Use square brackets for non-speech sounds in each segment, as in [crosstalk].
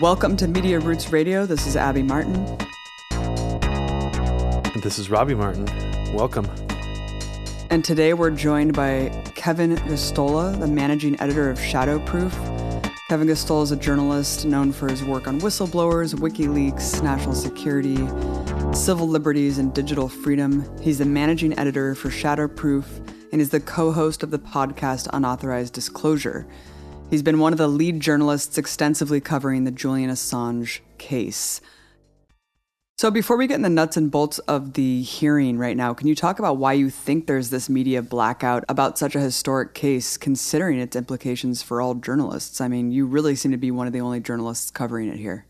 Welcome to Media Roots Radio. This is Abby Martin. This is Robbie Martin. Welcome. And today we're joined by Kevin Gosztola, the managing editor of Shadowproof. Kevin Gosztola is a journalist known for his work on whistleblowers, WikiLeaks, national security, civil liberties, and digital freedom. He's the managing editor for Shadowproof and is the co host of the podcast Unauthorized Disclosure. He's been one of the lead journalists extensively covering the Julian Assange case. So, before we get in the nuts and bolts of the hearing right now, can you talk about why you think there's this media blackout about such a historic case, considering its implications for all journalists? I mean, you really seem to be one of the only journalists covering it here.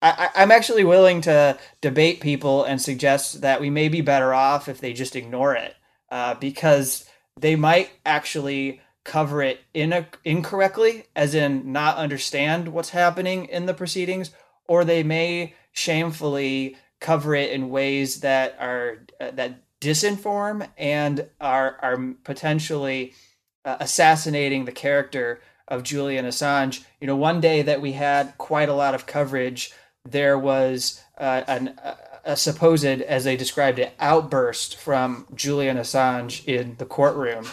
I, am actually willing to debate people and suggest that we may be better off if they just ignore it, uh, because they might actually cover it in a, incorrectly, as in not understand what's happening in the proceedings, or they may shamefully cover it in ways that are uh, that disinform and are are potentially uh, assassinating the character of Julian Assange. You know, one day that we had quite a lot of coverage, there was uh, an, a supposed, as they described it, outburst from Julian Assange in the courtroom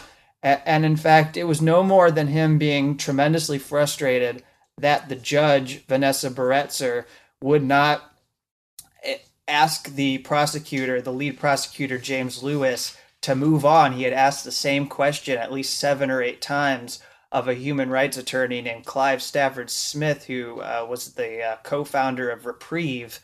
and in fact, it was no more than him being tremendously frustrated that the judge, Vanessa Baraitser, would not eh, ask the prosecutor, the lead prosecutor, James Lewis, to move on. He had asked the same question at least seven or eight times of a human rights attorney named Clive Stafford Smith, who uh, was the uh, co founder of Reprieve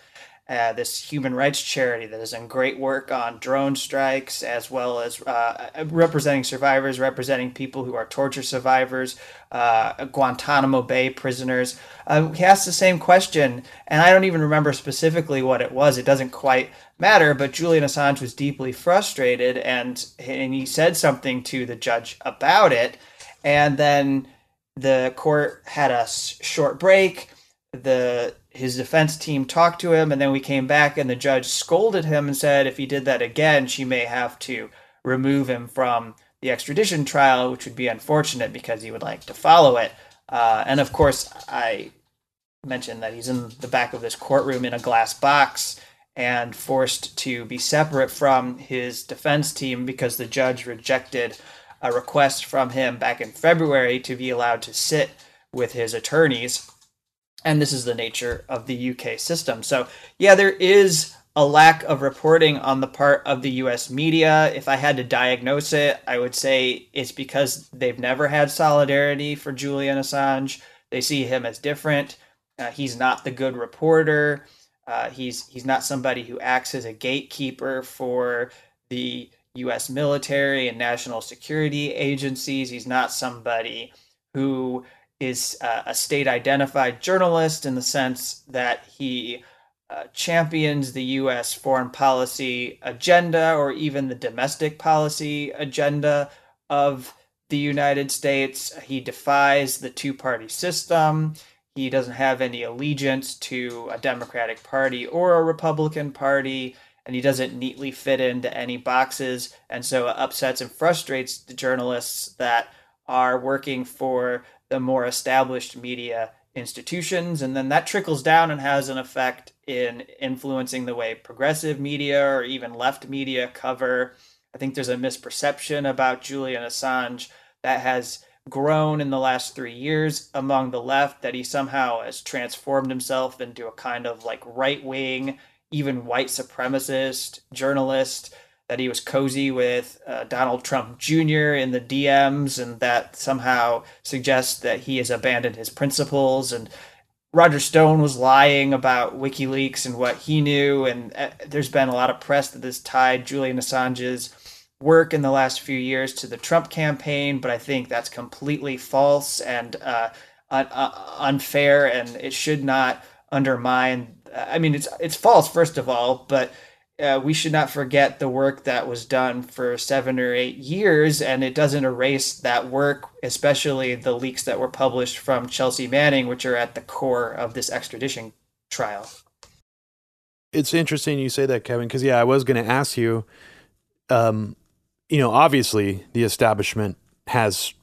uh, this human rights charity that has done great work on drone strikes as well as uh, representing survivors, representing people who are torture survivors, uh, Guantanamo Bay prisoners. Uh, he asked the same question, and I don't even remember specifically what it was. It doesn't quite matter, but Julian Assange was deeply frustrated, and, and he said something to the judge about it, and then the court had a short break. The his defense team talked to him, and then we came back, and the judge scolded him and said if he did that again, she may have to remove him from the extradition trial, which would be unfortunate because he would like to follow it. Uh, and of course, I mentioned that he's in the back of this courtroom in a glass box and forced to be separate from his defense team because the judge rejected a request from him back in February to be allowed to sit with his attorneys and this is the nature of the UK system. So, yeah, there is a lack of reporting on the part of the US media. If I had to diagnose it, I would say it's because they've never had solidarity for Julian Assange. They see him as different. Uh, he's not the good reporter. Uh, he's he's not somebody who acts as a gatekeeper for the U.S. military and national security agencies. He's not somebody who is uh, a state identified journalist in the sense that he uh, champions the U.S. foreign policy agenda or even the domestic policy agenda of the United States. He defies the two party system. He doesn't have any allegiance to a Democratic Party or a Republican Party, and he doesn't neatly fit into any boxes. And so it upsets and frustrates the journalists that are working for the more established media institutions and then that trickles down and has an effect in influencing the way progressive media or even left media cover. I think there's a misperception about julian assange that has grown in the last three years among the left that he somehow has transformed himself into a kind of like right wing even white supremacist journalist that he was cozy with uh, Donald Trump Jr. in the DMs, and that somehow suggests that he has abandoned his principles. And Roger Stone was lying about WikiLeaks and what he knew. And uh, there's been a lot of press that has tied Julian Assange's work in the last few years to the Trump campaign, but I think that's completely false and uh, un- uh, unfair, and it should not undermine. I mean, it's it's false first of all, but uh, we should not forget the work that was done for seven or eight years, and it doesn't erase that work, especially the leaks that were published from Chelsea Manning, which are at the core of this extradition trial. It's interesting you say that, Kevin, because yeah, I was going to ask you. Um, you know, obviously, the establishment has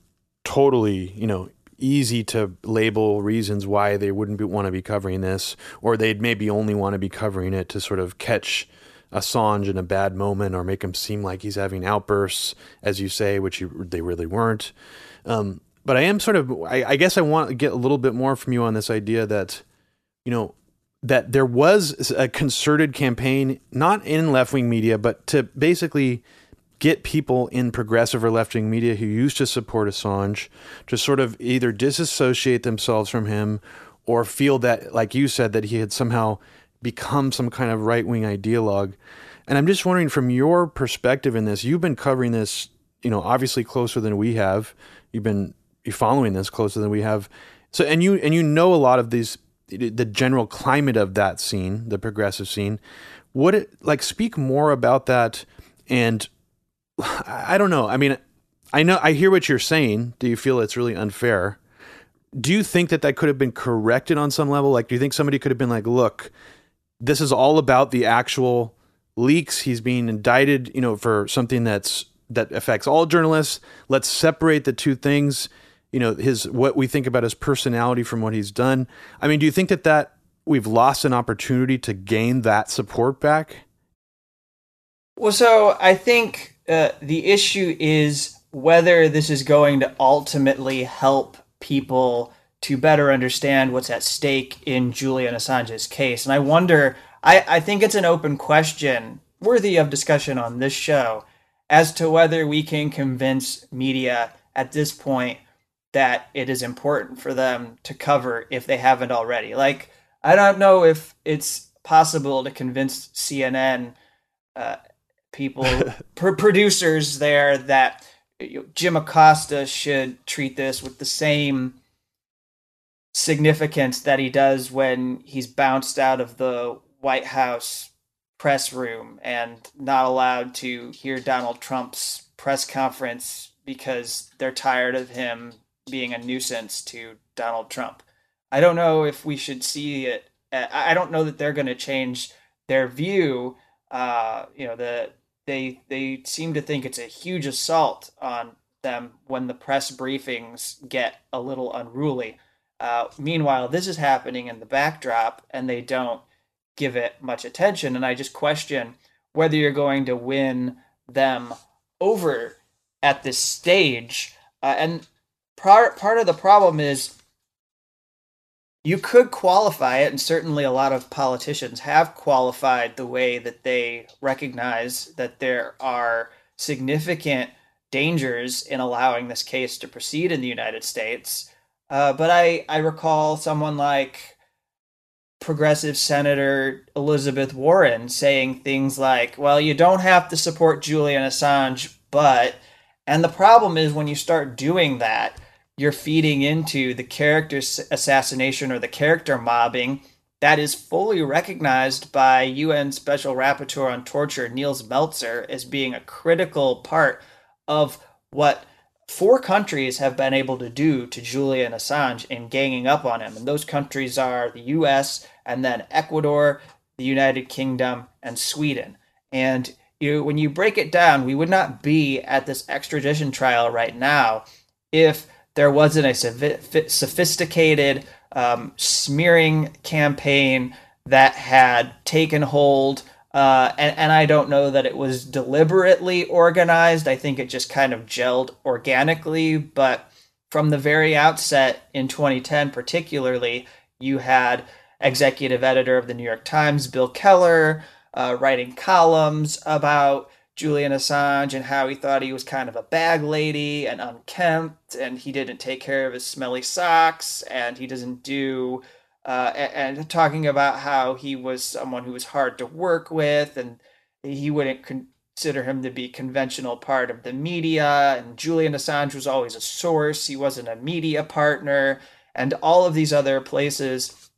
totally, you know, easy to label reasons why they wouldn't want to be covering this, or they'd maybe only want to be covering it to sort of catch Assange in a bad moment or make him seem like he's having outbursts, as you say, which you, they really weren't. Um, but I am sort of, I, I guess I want to get a little bit more from you on this idea that, you know, that there was a concerted campaign, not in left wing media, but to basically get people in progressive or left wing media who used to support Assange to sort of either disassociate themselves from him or feel that, like you said, that he had somehow become some kind of right wing ideologue. And I'm just wondering, from your perspective in this, you've been covering this, you know, obviously closer than we have. You've been you following this closer than we have. So, and you and you know a lot of these, the general climate of that scene, the progressive scene. Would it like speak more about that and I don't know. I mean, I know I hear what you're saying. Do you feel it's really unfair? Do you think that that could have been corrected on some level? Like, do you think somebody could have been like, "Look, this is all about the actual leaks. He's being indicted, you know, for something that's that affects all journalists. Let's separate the two things. You know, his what we think about his personality from what he's done. I mean, do you think that that we've lost an opportunity to gain that support back? Well, so I think uh, the issue is whether this is going to ultimately help people to better understand what's at stake in Julian Assange's case. And I wonder, I, I think it's an open question worthy of discussion on this show as to whether we can convince media at this point that it is important for them to cover if they haven't already. Like, I don't know if it's possible to convince CNN uh, people, [laughs] pr- producers there that you know, Jim Acosta should treat this with the same significance that he does when he's bounced out of the White House press room and not allowed to hear Donald Trump's press conference because they're tired of him being a nuisance to Donald Trump. I don't know if we should see it. I don't know that they're going to change their view. Uh, you know, the they they seem to think it's a huge assault on them when the press briefings get a little unruly. Uh, meanwhile, this is happening in the backdrop, and they don't give it much attention. And I just question whether you're going to win them over at this stage. Uh, and part part of the problem is you could qualify it, and certainly a lot of politicians have qualified the way that they recognize that there are significant dangers in allowing this case to proceed in the United States. Uh, but I, I recall someone like progressive Senator Elizabeth Warren saying things like, well, you don't have to support Julian Assange, but. And the problem is when you start doing that, you're feeding into the character assassination or the character mobbing that is fully recognized by UN Special Rapporteur on Torture Nils Melzer, as being a critical part of what four countries have been able to do to Julian Assange in ganging up on him. And those countries are the US and then Ecuador, the United Kingdom, and Sweden. And you, when you break it down, we would not be at this extradition trial right now if there wasn't a sophisticated um, smearing campaign that had taken hold. Uh, and, and I don't know that it was deliberately organized. I think it just kind of gelled organically. But from the very outset in 2010, particularly, you had executive editor of the New York Times, Bill Keller, uh, writing columns about Julian Assange and how he thought he was kind of a bag lady and unkempt, and he didn't take care of his smelly socks, and he doesn't do, uh, and, and, talking about how he was someone who was hard to work with, and he wouldn't consider him to be conventional part of the media, and Julian Assange was always a source, he wasn't a media partner, and all of these other places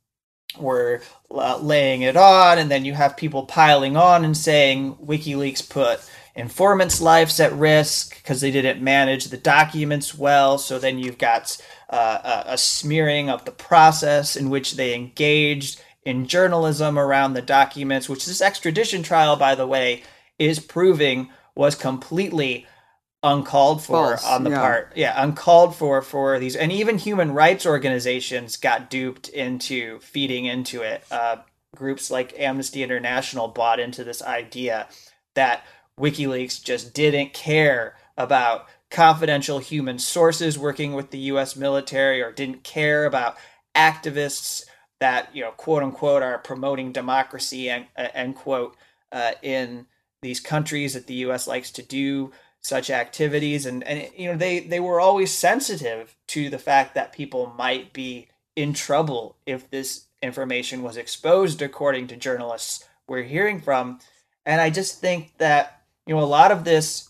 were uh, laying it on, and then you have people piling on and saying WikiLeaks put informants' lives at risk because they didn't manage the documents well. So then you've got uh, a, a smearing of the process in which they engaged in journalism around the documents, which this extradition trial, by the way, is proving was completely uncalled for False, on the yeah. part yeah uncalled for for these and even human rights organizations got duped into feeding into it uh, groups like amnesty international bought into this idea that wikileaks just didn't care about confidential human sources working with the us military or didn't care about activists that you know quote unquote are promoting democracy and end quote uh, in these countries that the us likes to do such activities. And and you know they they were always sensitive to the fact that people might be in trouble if this information was exposed according to journalists we're hearing from. And i just think that you know a lot of this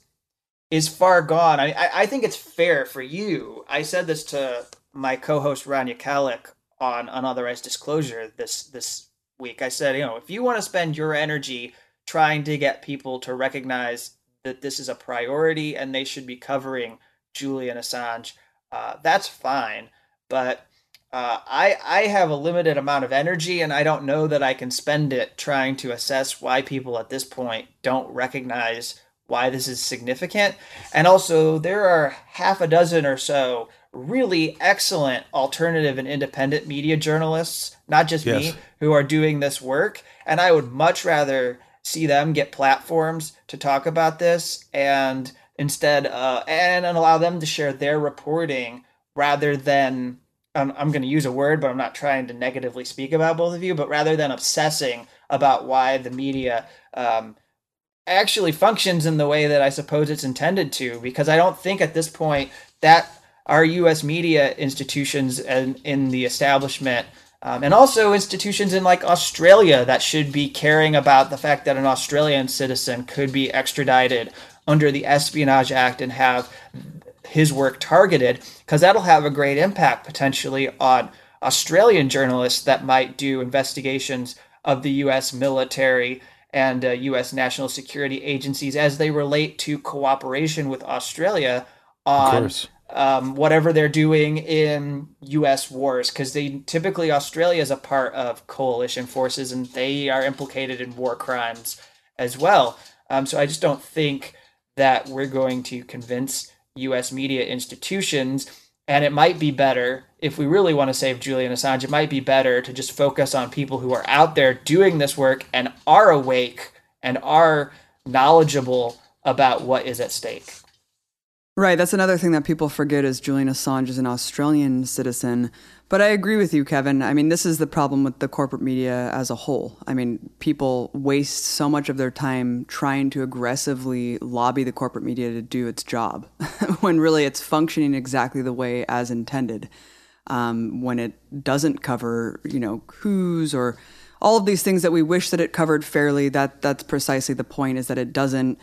is far gone. I i, I think it's fair for you. I said this to my co-host Rania Khalek on unauthorized disclosure this this week. I said you know if you want to spend your energy trying to get people to recognize that this is a priority and they should be covering Julian Assange, uh, that's fine. But uh, I I have a limited amount of energy, and I don't know that I can spend it trying to assess why people at this point don't recognize why this is significant. And also, there are half a dozen or so really excellent alternative and independent media journalists, not just yes. me, who are doing this work. And I would much rather see them get platforms to talk about this and instead uh, and, and allow them to share their reporting rather than um, I'm going to use a word, but I'm not trying to negatively speak about both of you, but rather than obsessing about why the media um, actually functions in the way that I suppose it's intended to, because I don't think at this point that our U.S. media institutions and in the establishment um, and also institutions in like Australia that should be caring about the fact that an Australian citizen could be extradited under the Espionage Act and have his work targeted, because that'll have a great impact potentially on Australian journalists that might do investigations of the U.S. military and uh, U.S. national security agencies as they relate to cooperation with Australia on um, whatever they're doing in U.S. wars, because they typically Australia is a part of coalition forces and they are implicated in war crimes as well. Um, so I just don't think that we're going to convince U.S. media institutions. And it might be better if we really want to save Julian Assange. It might be better to just focus on people who are out there doing this work and are awake and are knowledgeable about what is at stake. Right. That's another thing that people forget is Julian Assange is an Australian citizen. But I agree with you, Kevin. I mean, this is the problem with the corporate media as a whole. I mean, people waste so much of their time trying to aggressively lobby the corporate media to do its job [laughs] when really it's functioning exactly the way as intended. Um, when it doesn't cover, you know, coups or all of these things that we wish that it covered fairly, that that's precisely the point is that it doesn't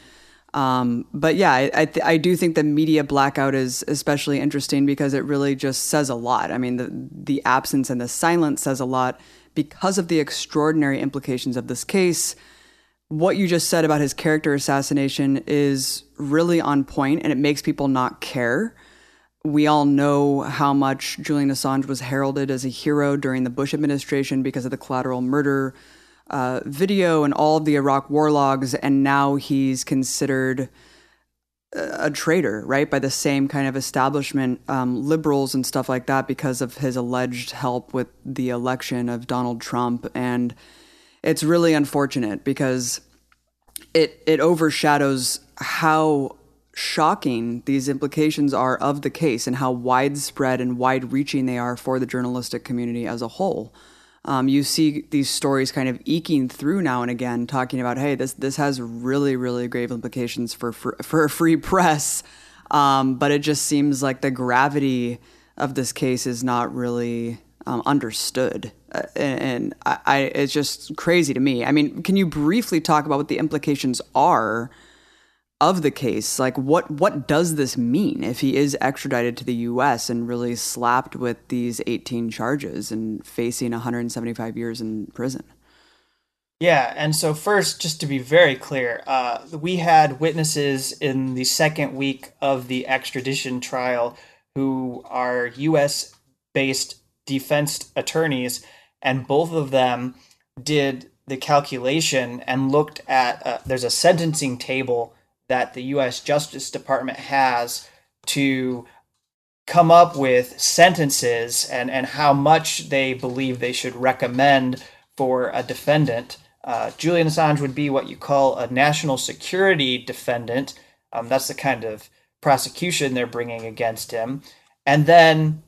um, but yeah, I, I, th- I, do think the media blackout is especially interesting because it really just says a lot. I mean, the, the absence and the silence says a lot because of the extraordinary implications of this case. What you just said about his character assassination is really on point and it makes people not care. We all know how much Julian Assange was heralded as a hero during the Bush administration because of the collateral murder uh, video and all the Iraq war logs, and now he's considered a traitor, right, by the same kind of establishment, um, liberals and stuff like that, because of his alleged help with the election of Donald Trump. And it's really unfortunate because it it overshadows how shocking these implications are of the case and how widespread and wide reaching they are for the journalistic community as a whole um, you see these stories kind of eking through now and again, talking about, hey, this this has really really grave implications for for, for a free press. Um, but it just seems like the gravity of this case is not really um, understood, uh, and, and I, I, it's just crazy to me. I mean, can you briefly talk about what the implications are? Of the case like what what does this mean if he is extradited to the US and really slapped with these 18 charges and facing 175 years in prison? Yeah and so first just to be very clear uh, we had witnesses in the second week of the extradition trial who are US based defense attorneys and both of them did the calculation and looked at uh, there's a sentencing table that the U.S. Justice Department has to come up with sentences and, and how much they believe they should recommend for a defendant. Uh, Julian Assange would be what you call a national security defendant. Um, that's the kind of prosecution they're bringing against him. And then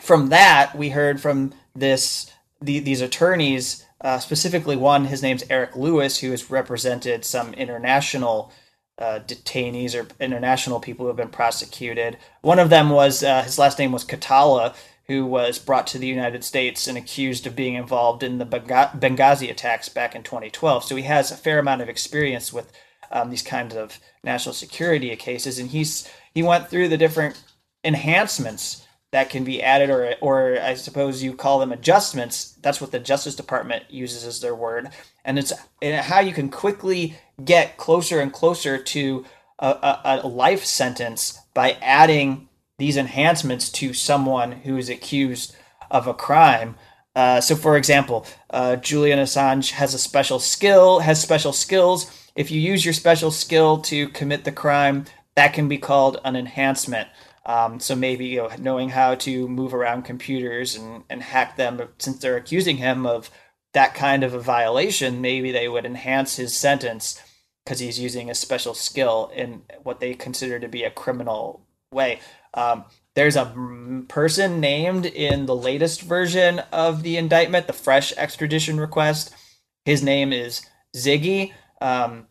from that, we heard from this the, these attorneys, uh, specifically one, his name's Eric Lewis, who has represented some international uh, detainees or international people who have been prosecuted. One of them was uh, his last name was Khatallah, who was brought to the United States and accused of being involved in the Benghazi attacks back in 2012. So he has a fair amount of experience with um, these kinds of national security cases, and he's he went through the different enhancements that can be added, or or I suppose you call them adjustments. That's what the Justice Department uses as their word, and it's and how you can quickly get closer and closer to a, a, a life sentence by adding these enhancements to someone who is accused of a crime. Uh, so, for example, uh, Julian Assange has a special skill, has special skills. If you use your special skill to commit the crime, that can be called an enhancement. Um, so maybe you know, knowing how to move around computers and, and hack them, since they're accusing him of that kind of a violation, maybe they would enhance his sentence because he's using a special skill in what they consider to be a criminal way. Um, there's a person named in the latest version of the indictment, the fresh extradition request. His name is Ziggy. Um,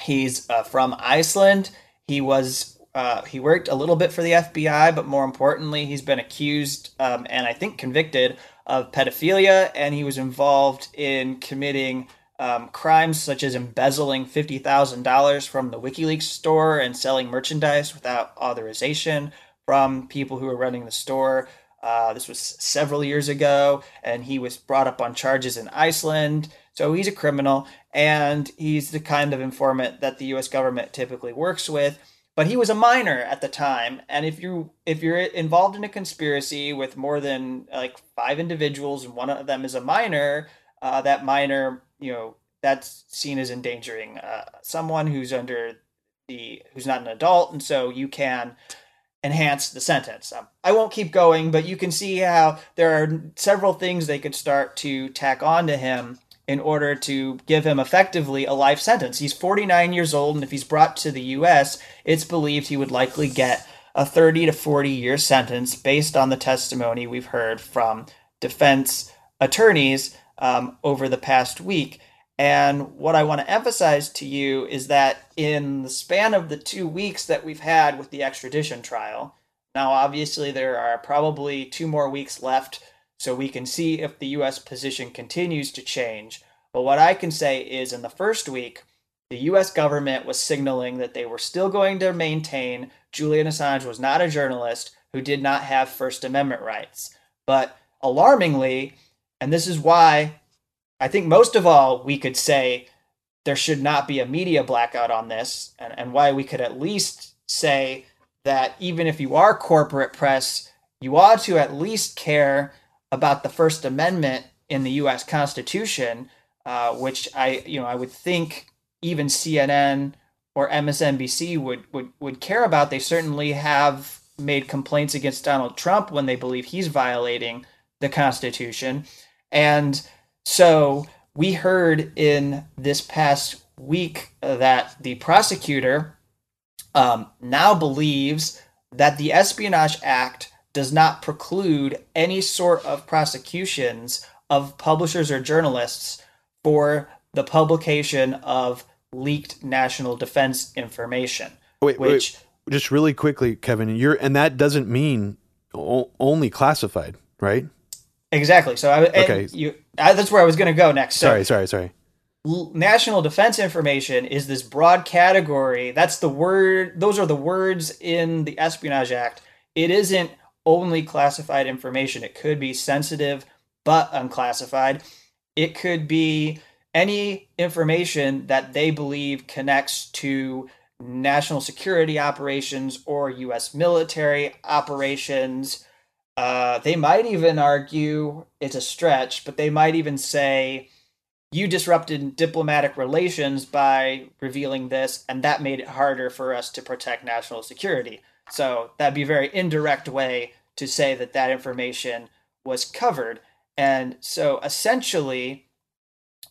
he's uh, from Iceland. He was uh, he worked a little bit for the FBI, but more importantly, he's been accused um, and I think convicted of pedophilia, and he was involved in committing um, crimes such as embezzling $50,000 from the WikiLeaks store and selling merchandise without authorization from people who were running the store. Uh, this was several years ago, and he was brought up on charges in Iceland. So he's a criminal, and he's the kind of informant that the U.S. government typically works with but he was a minor at the time and if you if you're involved in a conspiracy with more than like five individuals and one of them is a minor uh, that minor you know that's seen as endangering uh, someone who's under the who's not an adult and so you can enhance the sentence. Um, i won't keep going but you can see how there are several things they could start to tack on to him in order to give him effectively a life sentence. He's 49 years old, and if he's brought to the U.S., it's believed he would likely get a 30 to 40 year sentence based on the testimony we've heard from defense attorneys um, over the past week. And what I want to emphasize to you is that in the span of the two weeks that we've had with the extradition trial, now obviously there are probably two more weeks left so we can see if the US position continues to change. But what I can say is in the first week, the US government was signaling that they were still going to maintain Julian Assange was not a journalist who did not have First Amendment rights. But alarmingly, and this is why I think most of all we could say there should not be a media blackout on this, and, and why we could at least say that even if you are corporate press, you ought to at least care about the First Amendment in the U.S. Constitution, uh, which I, you know, I would think even CNN or MSNBC would, would would care about. They certainly have made complaints against Donald Trump when they believe he's violating the Constitution, and so we heard in this past week that the prosecutor um, now believes that the Espionage Act does not preclude any sort of prosecutions of publishers or journalists for the publication of leaked national defense information. Wait, which wait, just really quickly, Kevin, you're and that doesn't mean o- only classified, right? Exactly. So I okay. You, I, that's where I was going to go next. So, sorry, sorry, sorry. National defense information is this broad category. That's the word. Those are the words in the Espionage Act. It isn't only classified information. It could be sensitive but unclassified. It could be any information that they believe connects to national security operations or U.S. military operations. Uh, they might even argue it's a stretch, but they might even say you disrupted diplomatic relations by revealing this, and that made it harder for us to protect national security. So that'd be a very indirect way to say that that information was covered. And so essentially,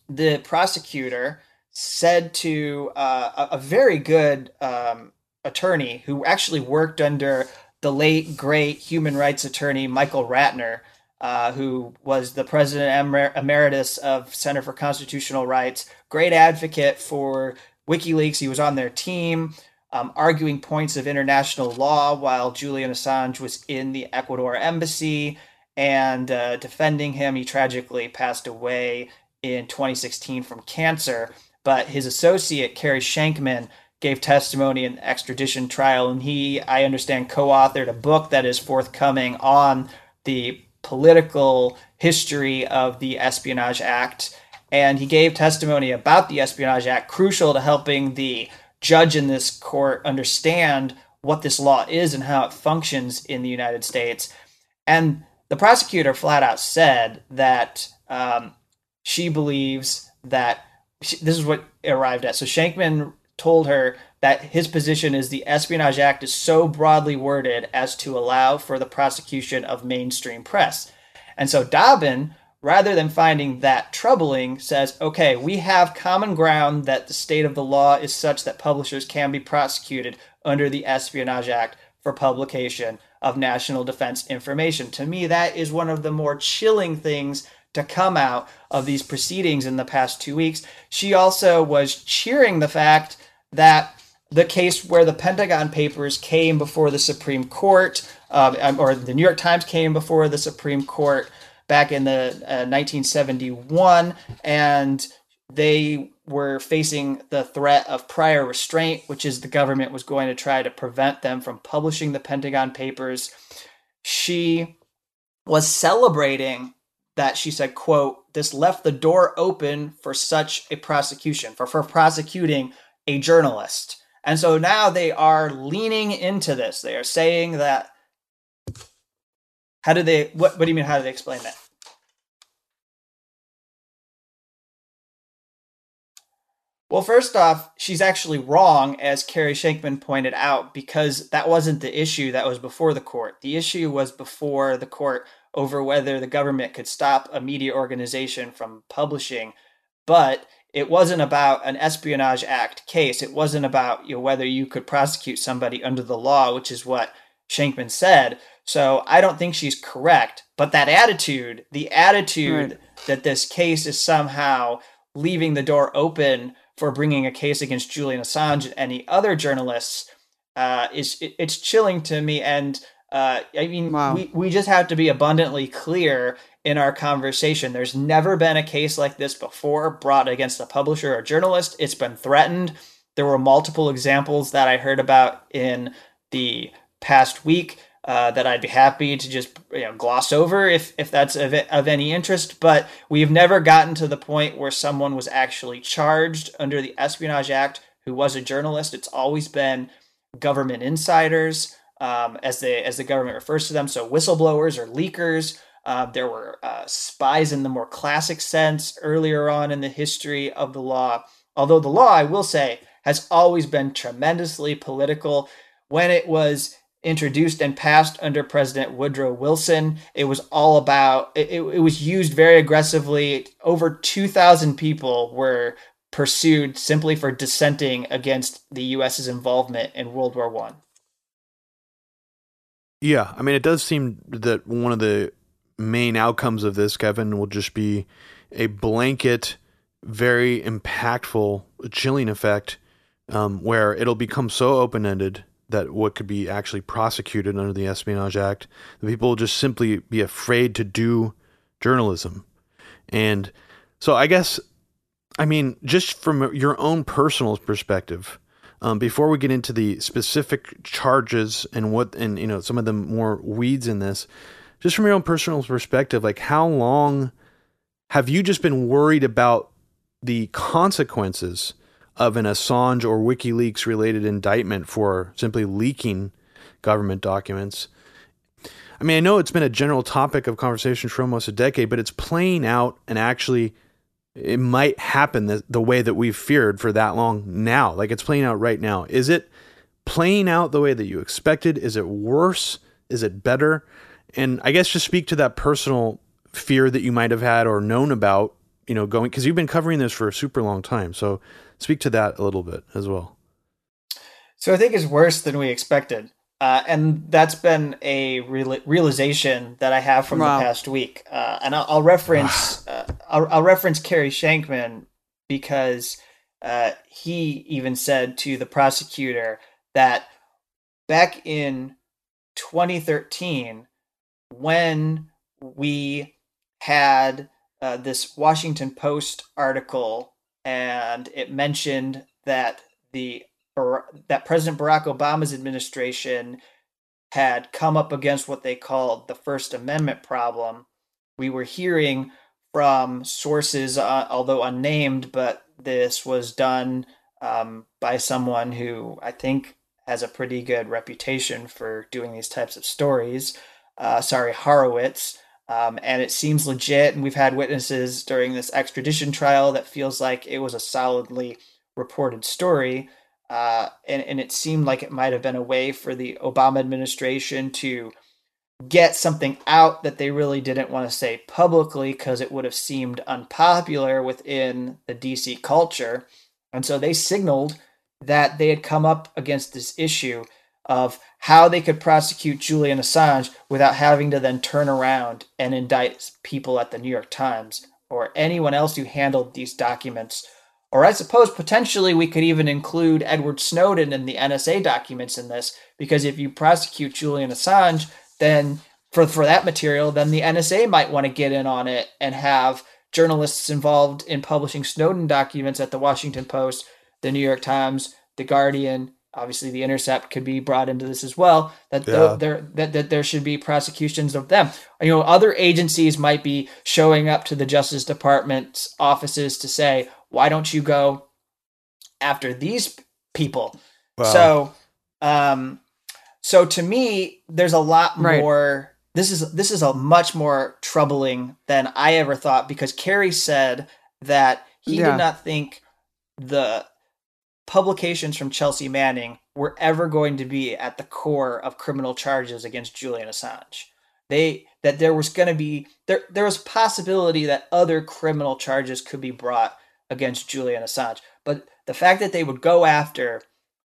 the prosecutor said to uh, a, very good um, attorney who actually worked under the late great human rights attorney Michael Ratner, uh, who was the president emer- emeritus of Center for Constitutional Rights, great advocate for WikiLeaks. He was on their team, um, arguing points of international law while Julian Assange was in the Ecuador embassy and uh, defending him. He tragically passed away in 2016 from cancer. But his associate, Carey Shenkman, gave testimony in the extradition trial, and he, I understand, co authored a book that is forthcoming on the political history of the Espionage Act. And he gave testimony about the Espionage Act, crucial to helping the judge in this court understand what this law is and how it functions in the United States. And the prosecutor flat out said that um, she believes that she, this is what arrived at. So Shenkman told her that his position is the Espionage Act is so broadly worded as to allow for the prosecution of mainstream press. And so Dobbin, rather than finding that troubling, says, okay, we have common ground that the state of the law is such that publishers can be prosecuted under the Espionage Act for publication of national defense information. To me, that is one of the more chilling things to come out of these proceedings in the past two weeks. She also was cheering the fact that the case where the Pentagon Papers came before the Supreme Court, uh, or the New York Times came before the Supreme Court back in the uh, 1971, and they were facing the threat of prior restraint, which is the government was going to try to prevent them from publishing the Pentagon Papers. She was celebrating that she said, quote, this left the door open for such a prosecution, for, for prosecuting a journalist. And so now they are leaning into this. They are saying that how do they what what do you mean how do they explain that? Well, first off, she's actually wrong, as Carey Shenkman pointed out, because that wasn't the issue that was before the court. The issue was before the court over whether the government could stop a media organization from publishing, but it wasn't about an espionage act case. It wasn't about you know, whether you could prosecute somebody under the law, which is what Shenkman said. So I don't think she's correct. But that attitude, the attitude right. that this case is somehow leaving the door open for bringing a case against Julian Assange and any other journalists, uh, is it, it's chilling to me. And uh, I mean, wow. we, we just have to be abundantly clear in our conversation. There's never been a case like this before brought against a publisher or journalist. It's been threatened. There were multiple examples that I heard about in the past week uh, that I'd be happy to just you know, gloss over if, if that's of, of any interest. But we've never gotten to the point where someone was actually charged under the Espionage Act who was a journalist. It's always been government insiders um, as the as the government refers to them. So whistleblowers or leakers. Uh, there were uh, spies in the more classic sense earlier on in the history of the law. Although the law, I will say, has always been tremendously political. When it was introduced and passed under President Woodrow Wilson, it was all about, it, it was used very aggressively. Over 2,000 people were pursued simply for dissenting against the U.S.'s involvement in World War One. Yeah, I mean, it does seem that one of the main outcomes of this, Kevin, will just be a blanket, very impactful chilling effect, um, where it'll become so open ended that what could be actually prosecuted under the Espionage Act, the people will just simply be afraid to do journalism. And so, I guess, I mean, just from your own personal perspective, um, before we get into the specific charges and what, and you know, some of the more weeds in this, just from your own personal perspective, like how long have you just been worried about the consequences of an Assange or WikiLeaks related indictment for simply leaking government documents? I mean, I know it's been a general topic of conversation for almost a decade, but it's playing out and actually it might happen the, the way that we've feared for that long now. Like it's playing out right now. Is it playing out the way that you expected? Is it worse? Is it better? And I guess just speak to that personal fear that you might have had or known about, you know, going because you've been covering this for a super long time. So speak to that a little bit as well. So I think it's worse than we expected. Uh, and that's been a real- realization that I have from wow. the past week. Uh, and I'll, I'll reference [sighs] uh, I'll, I'll, reference Carey Shenkman because uh, he even said to the prosecutor that back in 2013, when we had uh, this Washington Post article and it mentioned that the that President Barack Obama's administration had come up against what they called the First Amendment problem. We were hearing from sources, uh, although unnamed, but this was done um, by someone who I think has a pretty good reputation for doing these types of stories. Uh, sorry, Horowitz. Um, and it seems legit. And we've had witnesses during this extradition trial that feels like it was a solidly reported story. Uh, and, and it seemed like it might have been a way for the Obama administration to get something out that they really didn't want to say publicly because it would have seemed unpopular within the DC culture. And so they signaled that they had come up against this issue of how they could prosecute Julian Assange without having to then turn around and indict people at the New York Times or anyone else who handled these documents. Or I suppose potentially we could even include Edward Snowden and the NSA documents in this, because if you prosecute Julian Assange, then for, for that material, then the NSA might want to get in on it and have journalists involved in publishing Snowden documents at the Washington Post, the New York Times, the Guardian, obviously the Intercept could be brought into this as well. That yeah. there that, that there should be prosecutions of them. You know, other agencies might be showing up to the Justice Department's offices to say, why don't you go after these people? Wow. So, um, so to me, there's a lot right. more. This is this is a much more troubling than I ever thought because Carey said that he yeah. did not think the publications from Chelsea Manning were ever going to be at the core of criminal charges against Julian Assange. They that there was going to be there there was possibility that other criminal charges could be brought against Julian Assange. But the fact that they would go after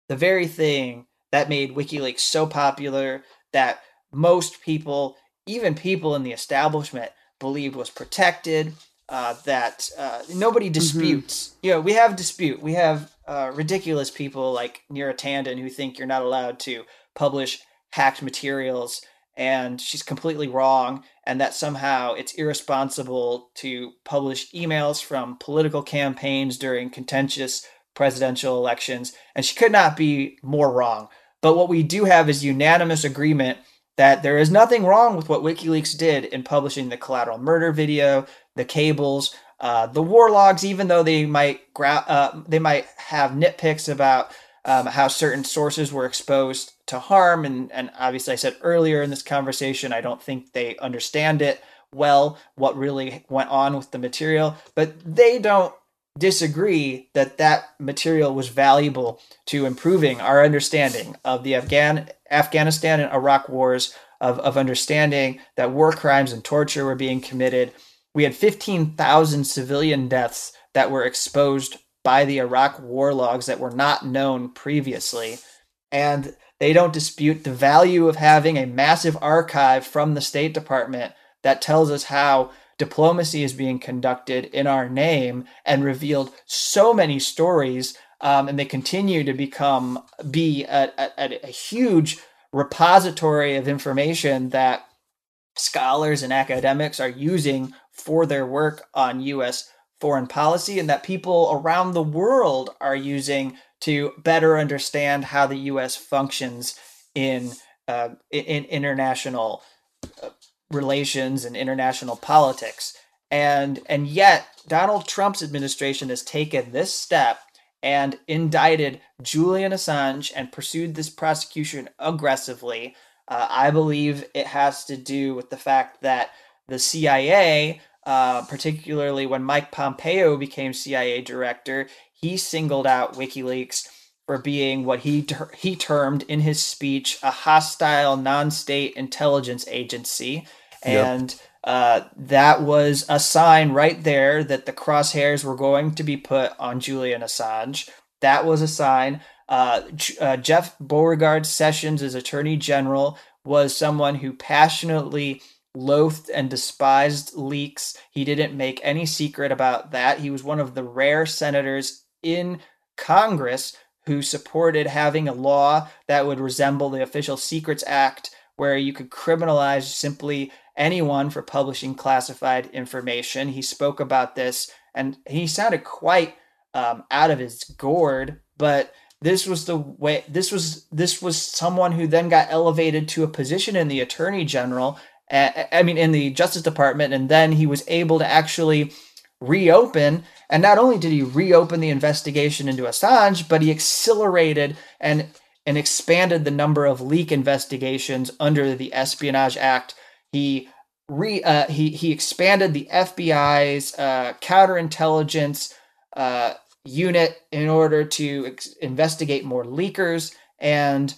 the very thing that made WikiLeaks so popular that most people, even people in the establishment, believed was protected, uh, that uh, nobody mm-hmm. disputes. Mm-hmm. You know, we have dispute. We have uh, ridiculous people like Neera Tanden who think you're not allowed to publish hacked materials and she's completely wrong and that somehow it's irresponsible to publish emails from political campaigns during contentious presidential elections and she could not be more wrong. But what we do have is unanimous agreement that there is nothing wrong with what wikileaks did in publishing the collateral murder video the cables uh, the war logs even though they might gra- uh, they might have nitpicks about um, how certain sources were exposed to harm. And, and obviously, I said earlier in this conversation, I don't think they understand it well, what really went on with the material, but they don't disagree that that material was valuable to improving our understanding of the Afghan Afghanistan and Iraq wars of, of understanding that war crimes and torture were being committed. We had 15,000 civilian deaths that were exposed by the Iraq war logs that were not known previously. And they don't dispute the value of having a massive archive from the State Department that tells us how diplomacy is being conducted in our name and revealed so many stories. Um, and they continue to become be a, a, a huge repository of information that scholars and academics are using for their work on U.S foreign policy and that people around the world are using to better understand how the U.S. functions in uh, in international uh, relations and international politics. And and yet Donald Trump's administration has taken this step and indicted Julian Assange and pursued this prosecution aggressively. Uh, I believe it has to do with the fact that the CIA uh, particularly when Mike Pompeo became CIA director. He singled out WikiLeaks for being what he ter- he termed in his speech a hostile non-state intelligence agency, and yep. uh, that was a sign right there that the crosshairs were going to be put on Julian Assange. That was a sign. Uh, uh, Jeff Beauregard Sessions, as Attorney General, was someone who passionately loathed and despised leaks. He didn't make any secret about that. He was one of the rare senators in Congress who supported having a law that would resemble the Official Secrets Act, where you could criminalize simply anyone for publishing classified information. He spoke about this and he sounded quite um, out of his gourd, but this was the way this was this was someone who then got elevated to a position in the attorney general I mean, in the Justice Department, and then he was able to actually reopen. And not only did he reopen the investigation into Assange, but he accelerated and and expanded the number of leak investigations under the Espionage Act. He re uh, he he expanded the FBI's uh, counterintelligence uh, unit in order to ex- investigate more leakers and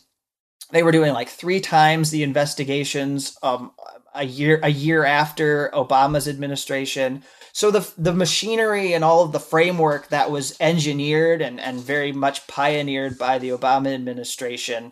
they were doing like three times the investigations um, a year a year after Obama's administration. So the the machinery and all of the framework that was engineered and, and very much pioneered by the Obama administration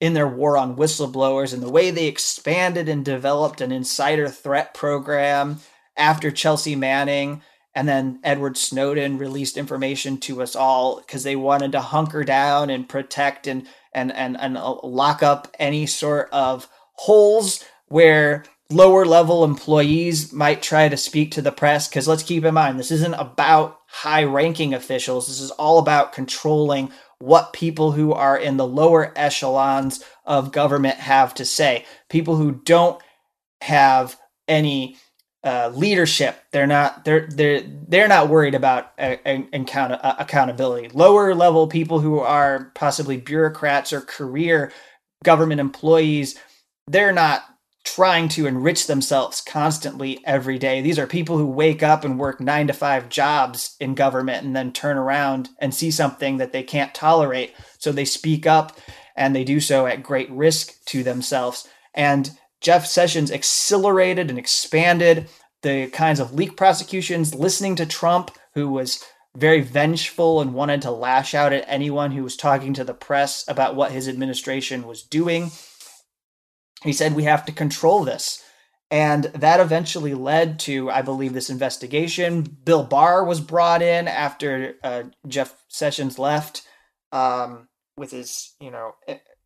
in their war on whistleblowers and the way they expanded and developed an insider threat program after Chelsea Manning and then Edward Snowden released information to us all because they wanted to hunker down and protect and and and and uh, lock up any sort of holes where lower level employees might try to speak to the press. Because let's keep in mind this isn't about high ranking officials. This is all about controlling what people who are in the lower echelons of government have to say. People who don't have any uh, leadership they're not they're they're they're not worried about account- uh, accountability lower level people who are possibly bureaucrats or career government employees they're not trying to enrich themselves constantly every day. These are people who wake up and work nine to five jobs in government and then turn around and see something that they can't tolerate. So they speak up and they do so at great risk to themselves. And Jeff Sessions accelerated and expanded the kinds of leak prosecutions, listening to Trump, who was very vengeful and wanted to lash out at anyone who was talking to the press about what his administration was doing he said we have to control this. And that eventually led to, I believe, this investigation. Bill Barr was brought in after uh, Jeff Sessions left um, with his, you know,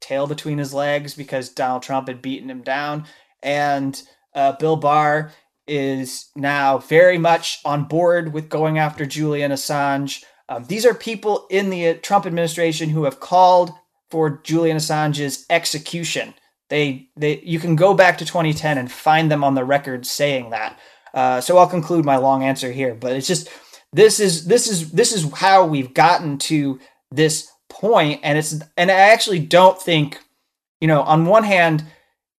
tail between his legs because Donald Trump had beaten him down. And uh, Bill Barr is now very much on board with going after Julian Assange. Um, these are people in the Trump administration who have called for Julian Assange's execution. They they you can go back to 2010 and find them on the record saying that. Uh, so I'll conclude my long answer here, but it's just this is this is this is how we've gotten to this point, and it's and I actually don't think you know on one hand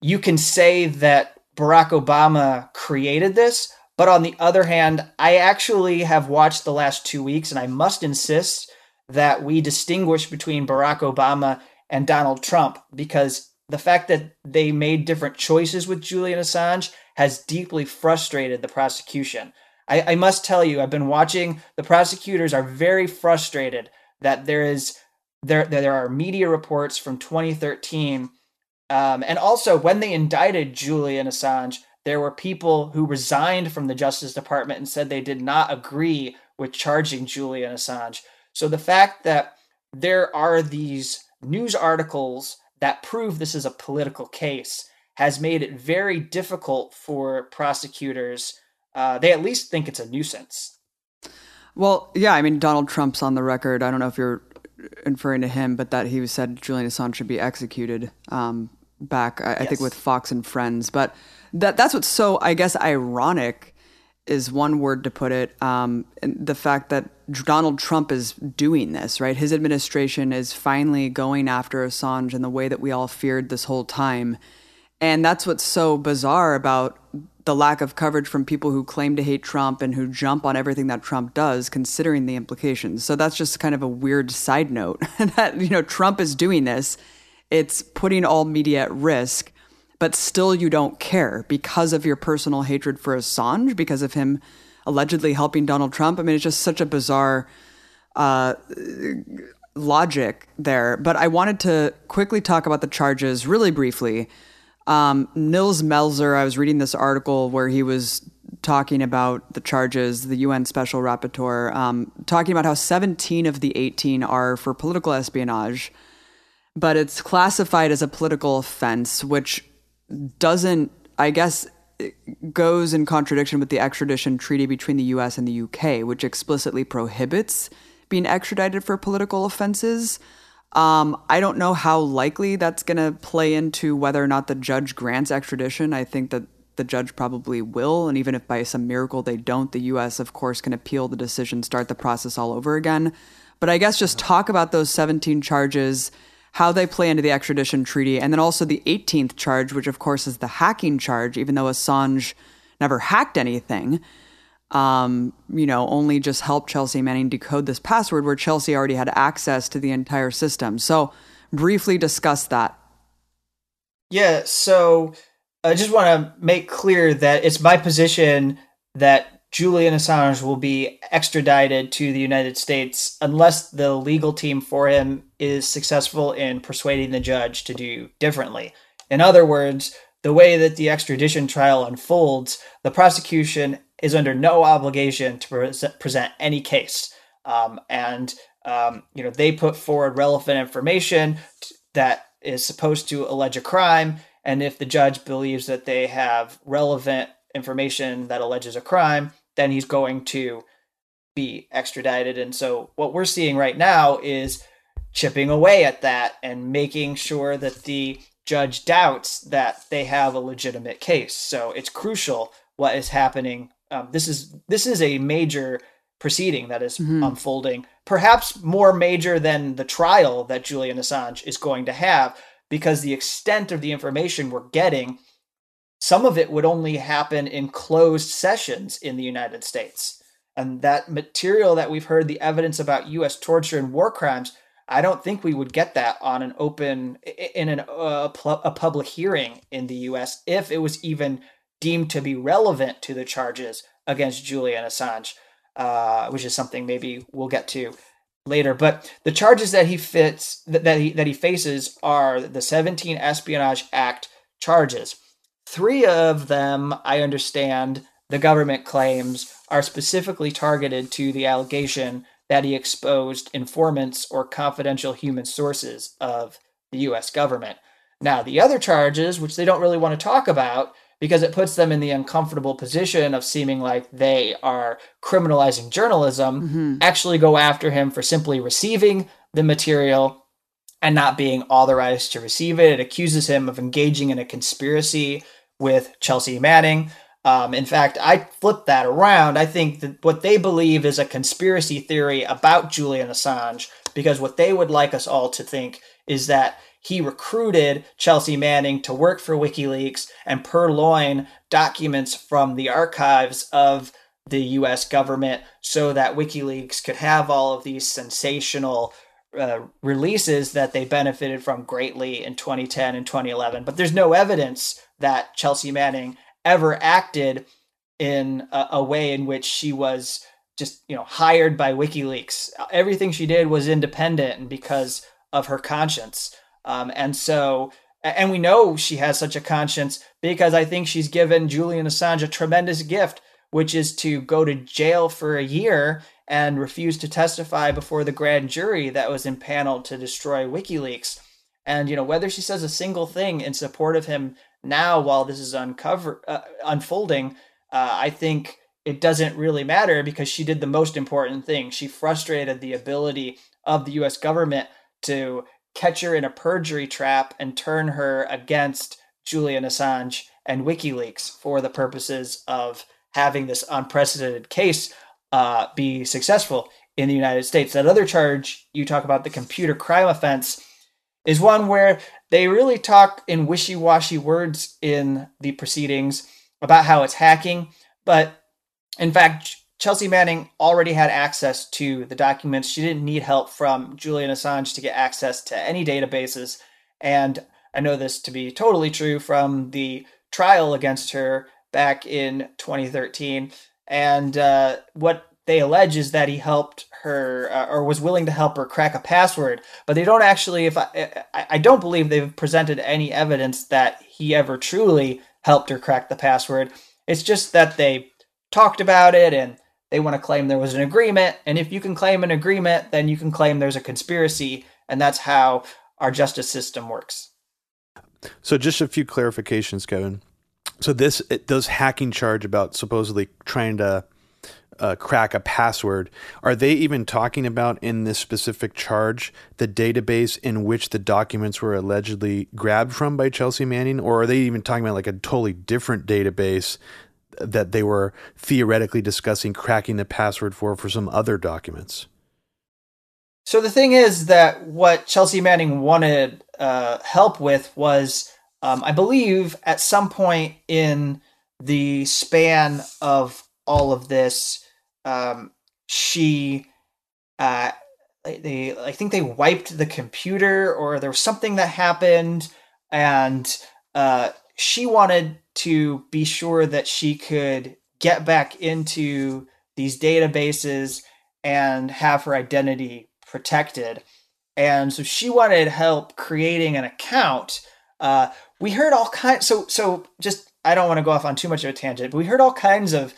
you can say that Barack Obama created this, but on the other hand, I actually have watched the last two weeks, and I must insist that we distinguish between Barack Obama and Donald Trump because the fact that they made different choices with Julian Assange has deeply frustrated the prosecution. I, I, must tell you, I've been watching. The prosecutors are very frustrated that there is there there are media reports from 2013, um, and also when they indicted Julian Assange, there were people who resigned from the Justice Department and said they did not agree with charging Julian Assange. So the fact that there are these news articles that prove this is a political case has made it very difficult for prosecutors. Uh, they at least think it's a nuisance. Well, yeah, I mean, Donald Trump's on the record. I don't know if you're referring to him, but that he said Julian Assange should be executed um, back, I, yes. I, think, with Fox and Friends. But that that's what's so, I guess, ironic is one word to put it. Um, the fact that Donald Trump is doing this, right? His administration is finally going after Assange in the way that we all feared this whole time. And that's what's so bizarre about the lack of coverage from people who claim to hate Trump and who jump on everything that Trump does, considering the implications. So that's just kind of a weird side note [laughs] that, you know, Trump is doing this. It's putting all media at risk, but still you don't care because of your personal hatred for Assange, because of him allegedly helping Donald Trump. I mean, it's just such a bizarre uh, logic there. But I wanted to quickly talk about the charges really briefly. Um, Nils Melzer, I was reading this article where he was talking about the charges, the UN Special Rapporteur, um, talking about how 17 of the 18 are for political espionage, but it's classified as a political offense, which doesn't, I guess, goes in contradiction with the extradition treaty between the US and the UK, which explicitly prohibits being extradited for political offenses. Um, I don't know how likely that's going to play into whether or not the judge grants extradition. I think that the judge probably will. And even if by some miracle they don't, the U.S., of course, can appeal the decision, start the process all over again. But I guess just talk about those 17 charges, how they play into the extradition treaty, and then also the 18th charge, which, of course, is the hacking charge, even though Assange never hacked anything um, you know, only just help Chelsea Manning decode this password where Chelsea already had access to the entire system. So, briefly discuss that. Yeah, so I just want to make clear that it's my position that Julian Assange will be extradited to the United States unless the legal team for him is successful in persuading the judge to do differently. In other words, the way that the extradition trial unfolds, the prosecution is under no obligation to pre- present any case. Um, and um, you know they put forward relevant information t- that is supposed to allege a crime, and if the judge believes that they have relevant information that alleges a crime, then he's going to be extradited. And so what we're seeing right now is chipping away at that and making sure that the judge doubts that they have a legitimate case. So it's crucial what is happening um, this is this is a major proceeding that is mm-hmm. unfolding, perhaps more major than the trial that Julian Assange is going to have, because the extent of the information we're getting, some of it would only happen in closed sessions in the United States. And that material that we've heard, the evidence about U.S. torture and war crimes, I don't think we would get that on an open in an, uh, a public hearing in the U.S. if it was even deemed to be relevant to the charges against Julian Assange, uh, which is something maybe we'll get to later. But the charges that he fits that, he that he faces are the 17 Espionage Act charges. Three of them, I understand, the government claims are specifically targeted to the allegation that he exposed informants or confidential human sources of the US government. Now, the other charges, which they don't really want to talk about, because it puts them in the uncomfortable position of seeming like they are criminalizing journalism, mm-hmm. actually go after him for simply receiving the material and not being authorized to receive it. It accuses him of engaging in a conspiracy with Chelsea Manning. Um, in fact, I flip that around. I think that what they believe is a conspiracy theory about Julian Assange, because what they would like us all to think is that he recruited Chelsea Manning to work for WikiLeaks and purloin documents from the archives of the US government so that WikiLeaks could have all of these sensational uh, releases that they benefited from greatly in 2010 and 2011. But there's no evidence that Chelsea Manning ever acted in a, a way in which she was just you know hired by WikiLeaks. Everything she did was independent and because of her conscience. Um, and so, and we know she has such a conscience because I think she's given Julian Assange a tremendous gift, which is to go to jail for a year and refuse to testify before the grand jury that was impaneled to destroy WikiLeaks. And you know whether she says a single thing in support of him now while this is uncover uh, unfolding, uh, I think it doesn't really matter because she did the most important thing. She frustrated the ability of the U.S. government to catch her in a perjury trap and turn her against Julian Assange and WikiLeaks for the purposes of having this unprecedented case uh, be successful in the United States. That other charge you talk about, the computer crime offense, is one where they really talk in wishy washy words in the proceedings. about how it's hacking. But in fact, Chelsea Manning already had access to the documents. She didn't need help from Julian Assange to get access to any databases. And I know this to be totally true from the trial against her back in 2013. And uh, what they allege is that he helped her uh, or was willing to help her crack a password, but they don't actually. If I, I don't believe they've presented any evidence that he ever truly helped her crack the password. It's just that they talked about it and they want to claim there was an agreement. And if you can claim an agreement, then you can claim there's a conspiracy, and that's how our justice system works. So, just a few clarifications, Kevin. So, this it does hacking charge about supposedly trying to uh, crack a password. Are they even talking about in this specific charge the database in which the documents were allegedly grabbed from by Chelsea Manning, or are they even talking about like a totally different database that they were theoretically discussing cracking the password for for some other documents? So the thing is that what Chelsea Manning wanted uh, help with was, um, I believe, at some point in the span of all of this, um, she uh, they I think they wiped the computer or there was something that happened and uh, she wanted to be sure that she could get back into these databases and have her identity protected. And so she wanted help creating an account. Uh, we heard all kinds. So so just I don't want to go off on too much of a tangent, but we heard all kinds of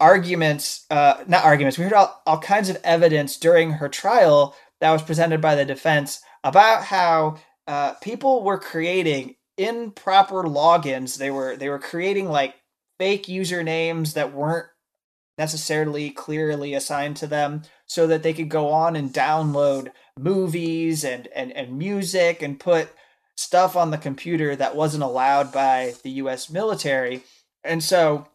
arguments, uh, not arguments, we heard all, all kinds of evidence during her trial that was presented by the defense about how uh, people were creating improper logins. They were they were creating like fake usernames that weren't necessarily clearly assigned to them so that they could go on and download movies and, and, and music and put stuff on the computer that wasn't allowed by the US military. And so,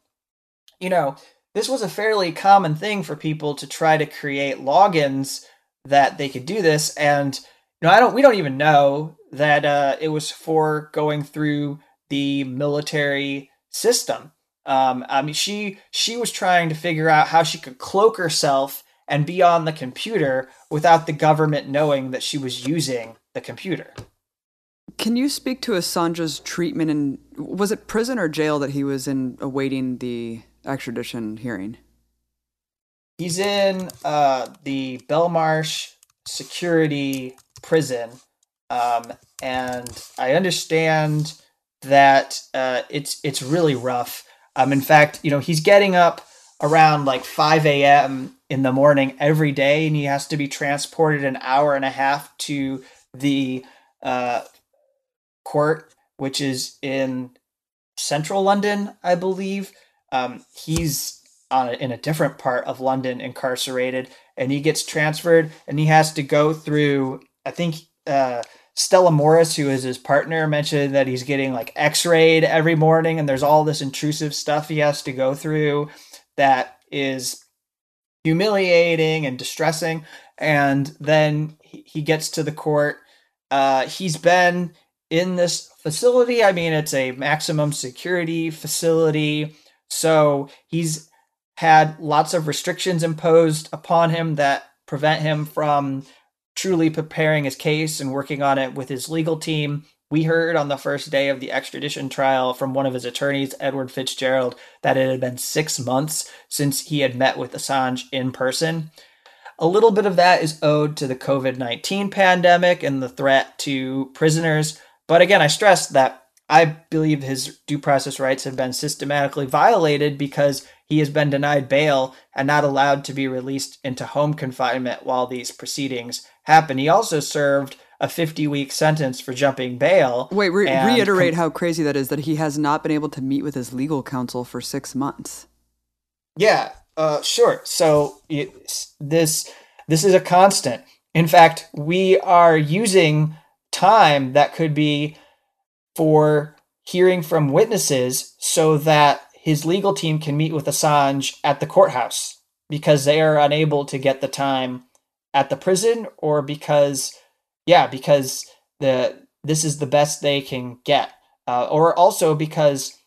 you know, this was a fairly common thing for people to try to create logins that they could do this and know i don't we don't even know that uh, it was for going through the military system um, i mean she she was trying to figure out how she could cloak herself and be on the computer without the government knowing that she was using the computer can you speak to assange's treatment in was it prison or jail that he was in awaiting the extradition hearing? He's in uh, the Belmarsh security prison, um, and I understand that uh, it's it's really rough. Um, in fact, you know, he's getting up around like 5 a.m. in the morning every day, and he has to be transported an hour and a half to the uh, court, which is in central London, I believe. Um, he's on a, in a different part of London incarcerated, and he gets transferred, and he has to go through. I think uh, Stella Moris, who is his partner, mentioned that he's getting like X-rayed every morning, and there's all this intrusive stuff he has to go through that is humiliating and distressing. And then he gets to the court. Uh, he's been in this facility. I mean, it's a maximum security facility. So he's had lots of restrictions imposed upon him that prevent him from truly preparing his case and working on it with his legal team. We heard on the first day of the extradition trial from one of his attorneys, Edward Fitzgerald, that it had been six months since he had met with Assange in person. A little bit of that is owed to the COVID 19 pandemic and the threat to prisoners. But again, I stress that I believe his due process rights have been systematically violated because he has been denied bail and not allowed to be released into home confinement while these proceedings happen. He also served a 50 week sentence for jumping bail. Wait, re- reiterate com- how crazy that is that he has not been able to meet with his legal counsel for six months. Yeah, uh, sure. So it, this this is a constant. In fact, we are using time that could be for hearing from witnesses so that his legal team can meet with Assange at the courthouse because they are unable to get the time at the prison or because yeah because the this is the best they can get uh, or also because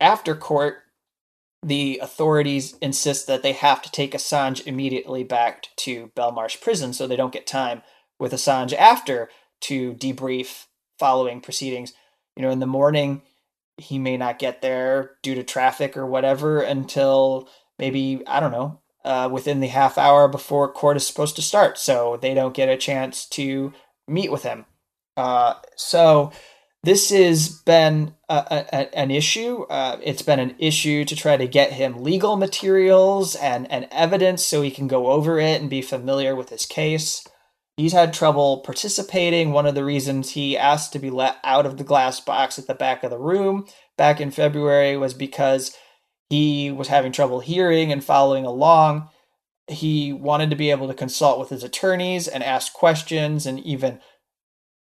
after court, the authorities insist that they have to take Assange immediately back to Belmarsh prison so they don't get time with Assange after to debrief following proceedings. You know, in the morning, he may not get there due to traffic or whatever until maybe, I don't know, uh, within the half hour before court is supposed to start. So they don't get a chance to meet with him. Uh, so this has been a, a, an issue. Uh, it's been an issue to try to get him legal materials and, and evidence so he can go over it and be familiar with his case. He's had trouble participating. One of the reasons he asked to be let out of the glass box at the back of the room back in February was because he was having trouble hearing and following along. He wanted to be able to consult with his attorneys and ask questions and even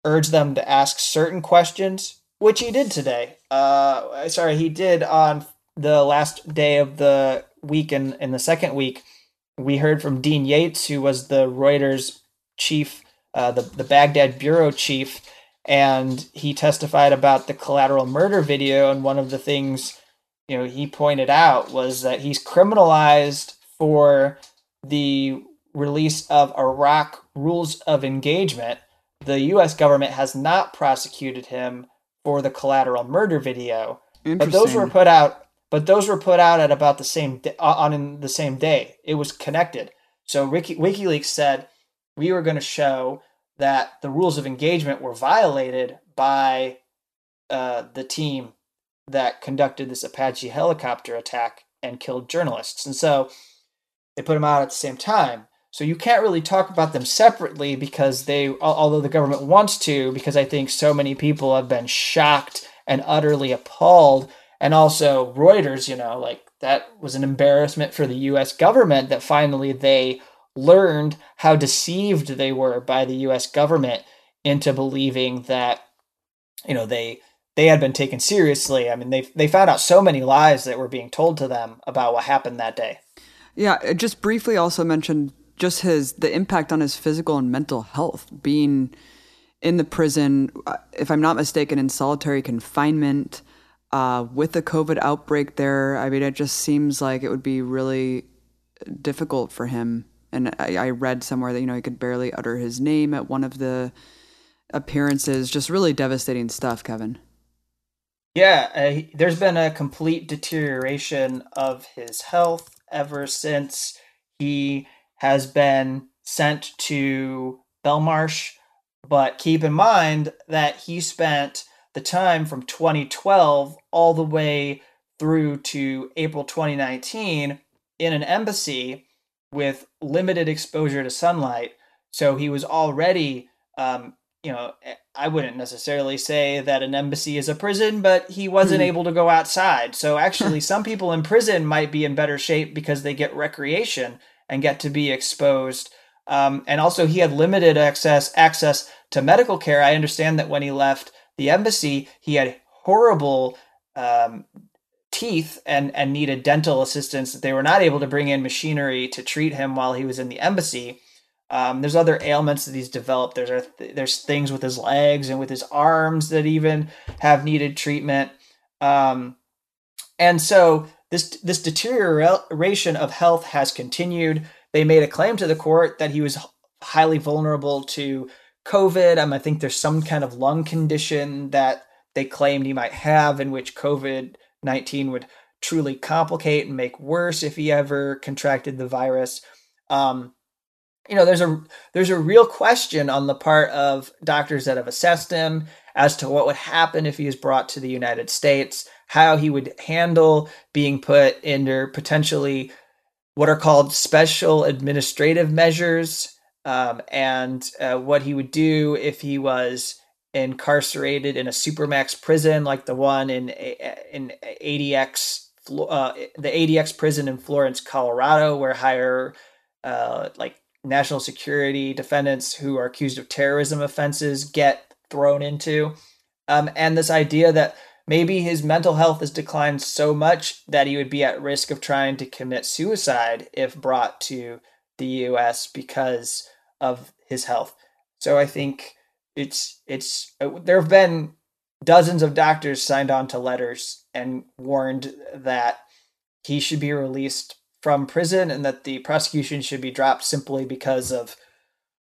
urge them to ask certain questions, which he did today. Uh, sorry, he did on the last day of the week and in the second week. We heard from Dean Yates, who was the Reuters chief, uh, the, the Baghdad bureau chief, and he testified about the collateral murder video. And one of the things, you know, he pointed out was that he's criminalized for the release of Iraq rules of engagement the U.S. government has not prosecuted him for the collateral murder video, but those were put out. But those were put out at about the same on in the same day. It was connected. So Wiki, WikiLeaks said we were going to show that the rules of engagement were violated by uh, the team that conducted this Apache helicopter attack and killed journalists. And so they put them out at the same time. So you can't really talk about them separately because they, although the government wants to, because I think so many people have been shocked and utterly appalled. And also Reuters, you know, like that was an embarrassment for the US government that finally they learned how deceived they were by the US government into believing that, you know, they they had been taken seriously. I mean, they they found out so many lies that were being told to them about what happened that day. Yeah, just briefly also mentioned just his the impact on his physical and mental health being in the prison if i'm not mistaken in solitary confinement uh, with the covid outbreak there i mean it just seems like it would be really difficult for him and I, I read somewhere that you know he could barely utter his name at one of the appearances just really devastating stuff kevin yeah uh, there's been a complete deterioration of his health ever since he has been sent to Belmarsh, but keep in mind that he spent the time from 2012 all the way through to April 2019 in an embassy with limited exposure to sunlight. So he was already, um, you know, I wouldn't necessarily say that an embassy is a prison, but he wasn't mm. able to go outside. So actually, [laughs] some people in prison might be in better shape because they get recreation and get to be exposed. Um, and also, he had limited access access to medical care. I understand that when he left the embassy, he had horrible um, teeth and and needed dental assistance. That they were not able to bring in machinery to treat him while he was in the embassy. Um, there's other ailments that he's developed. There's there's things with his legs and with his arms that even have needed treatment. Um, and so this, this deterioration of health has continued. They made a claim to the court that he was highly vulnerable to COVID. Um, I think there's some kind of lung condition that they claimed he might have, in which COVID 19 would truly complicate and make worse if he ever contracted the virus. Um, you know, there's a there's a real question on the part of doctors that have assessed him as to what would happen if he was brought to the United States how he would handle being put under potentially what are called special administrative measures, um, and uh, what he would do if he was incarcerated in a supermax prison like the one in in ADX uh, the ADX prison in Florence, Colorado, where higher uh, like national security defendants who are accused of terrorism offenses get thrown into, um, and this idea that maybe his mental health has declined so much that he would be at risk of trying to commit suicide if brought to the US because of his health. So I think it's it's uh, there have been dozens of doctors signed on to letters and warned that he should be released from prison and that the prosecution should be dropped simply because of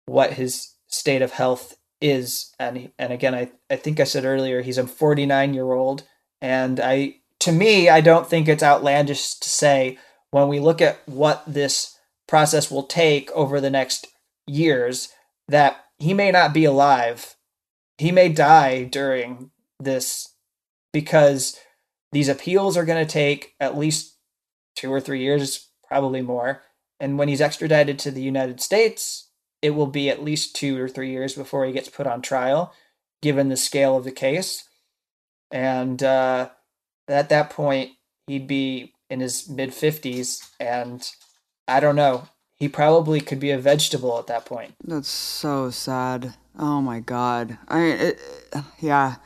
what his state of health is. And and again I, I think I said earlier he's a 49 year old and I to me I don't think it's outlandish to say when we look at what this process will take over the next years that he may not be alive. He may die during this because these appeals are going to take at least two or three years, probably more. And when he's extradited to the United States, it will be at least two or three years before he gets put on trial, given the scale of the case. And uh, at that point, he'd be in his mid 50s. And I don't know. He probably could be a vegetable at that point. That's so sad. Oh my God. I mean, it, yeah.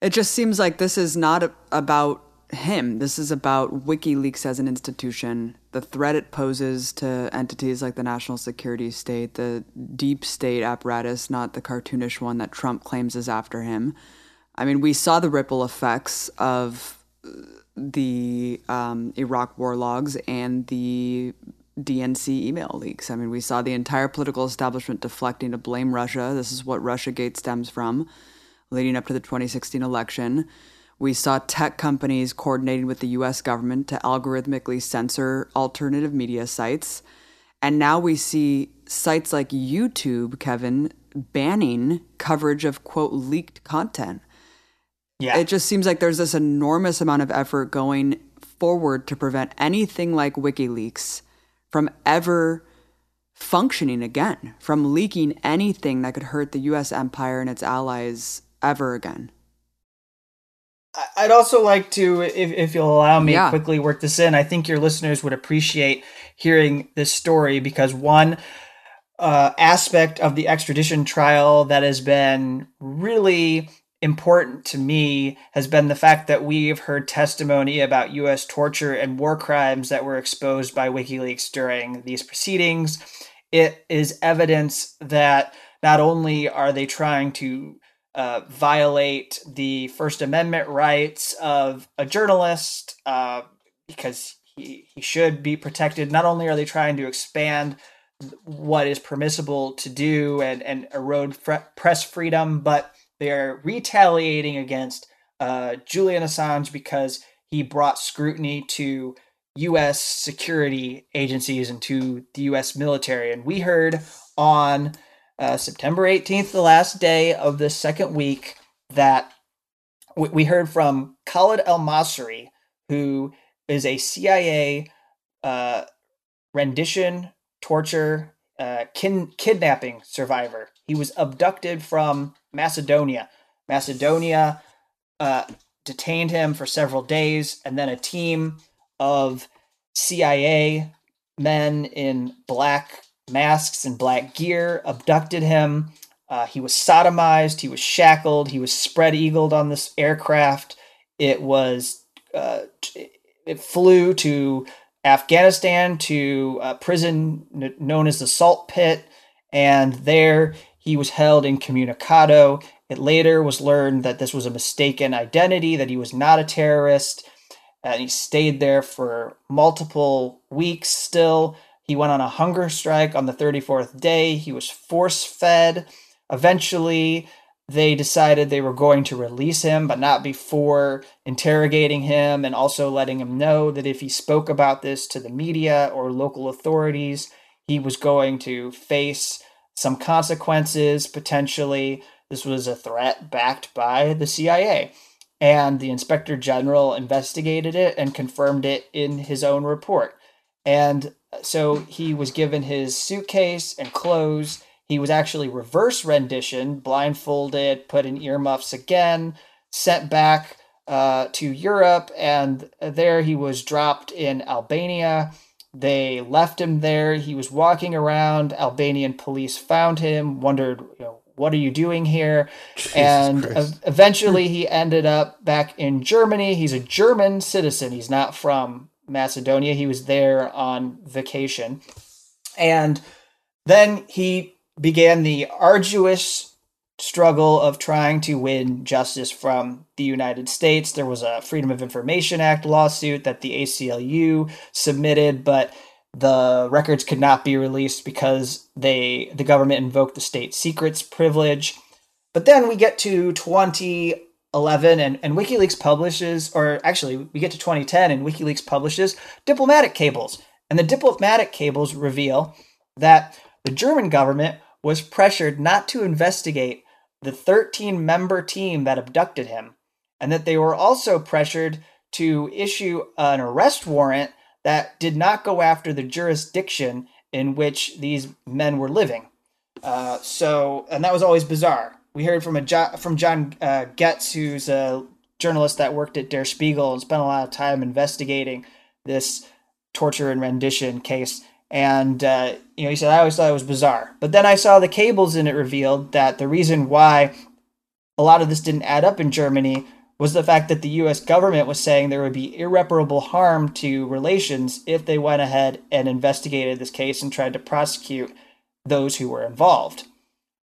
It just seems like this is not about him. This is about WikiLeaks as an institution, the threat it poses to entities like the national security state, the deep state apparatus, not the cartoonish one that Trump claims is after him. I mean, we saw the ripple effects of the um, Iraq war logs and the DNC email leaks. I mean, we saw the entire political establishment deflecting to blame Russia. This is what Russiagate stems from leading up to the 2016 election. We saw tech companies coordinating with the US government to algorithmically censor alternative media sites. And now we see sites like YouTube, Kevin, banning coverage of quote leaked content. Yeah. It just seems like there's this enormous amount of effort going forward to prevent anything like WikiLeaks from ever functioning again, from leaking anything that could hurt the US empire and its allies ever again. I'd also like to, if, if you'll allow me, yeah. quickly work this in. I think your listeners would appreciate hearing this story because one uh, aspect of the extradition trial that has been really important to me has been the fact that we've heard testimony about U.S. torture and war crimes that were exposed by WikiLeaks during these proceedings. It is evidence that not only are they trying to uh, violate the First Amendment rights of a journalist uh, because he, he should be protected. Not only are they trying to expand what is permissible to do and, and erode fre- press freedom, but they are retaliating against uh, Julian Assange because he brought scrutiny to U.S. security agencies and to the U.S. military. And we heard on uh, September 18th, the last day of the second week, that we heard from Khalid El Masri, who is a CIA uh, rendition, torture, uh, kin- kidnapping survivor. He was abducted from Macedonia. Macedonia uh, detained him for several days, and then a team of CIA men in black masks and black gear, abducted him. Uh, he was sodomized. He was shackled. He was spread eagled on this aircraft. It was uh, it flew to Afghanistan to a prison known as the Salt Pit, and there he was held incommunicado. It later was learned that this was a mistaken identity, that he was not a terrorist, and he stayed there for multiple weeks still. He went on a hunger strike on the 34th day. He was force fed. Eventually, they decided they were going to release him, but not before interrogating him and also letting him know that if he spoke about this to the media or local authorities, he was going to face some consequences potentially. This was a threat backed by the CIA. And the inspector general investigated it and confirmed it in his own report. And so he was given his suitcase and clothes. He was actually reverse rendition, blindfolded, put in earmuffs again, sent back uh, to Europe, and there he was dropped in Albania. They left him there. He was walking around. Albanian police found him, wondered, you know, what are you doing here? Jesus and eventually he ended up back in Germany. He's a German citizen. He's not from Macedonia. He was there on vacation. And then he began the arduous struggle of trying to win justice from the United States. There was a Freedom of Information Act lawsuit that the ACLU submitted, but the records could not be released because they the government invoked the state secrets privilege. But then we get to 2011 and, and WikiLeaks publishes, or actually we get to 2010 and WikiLeaks publishes diplomatic cables. And the diplomatic cables reveal that the German government was pressured not to investigate the 13 member team that abducted him, and that they were also pressured to issue an arrest warrant that did not go after the jurisdiction in which these men were living. Uh, so, and that was always bizarre. We heard from a jo- from John uh, Goetz, who's a journalist that worked at Der Spiegel and spent a lot of time investigating this torture and rendition case. And uh, you know, he said I always thought it was bizarre, but then I saw the cables, and it revealed that the reason why a lot of this didn't add up in Germany was the fact that the US government was saying there would be irreparable harm to relations if they went ahead and investigated this case and tried to prosecute those who were involved.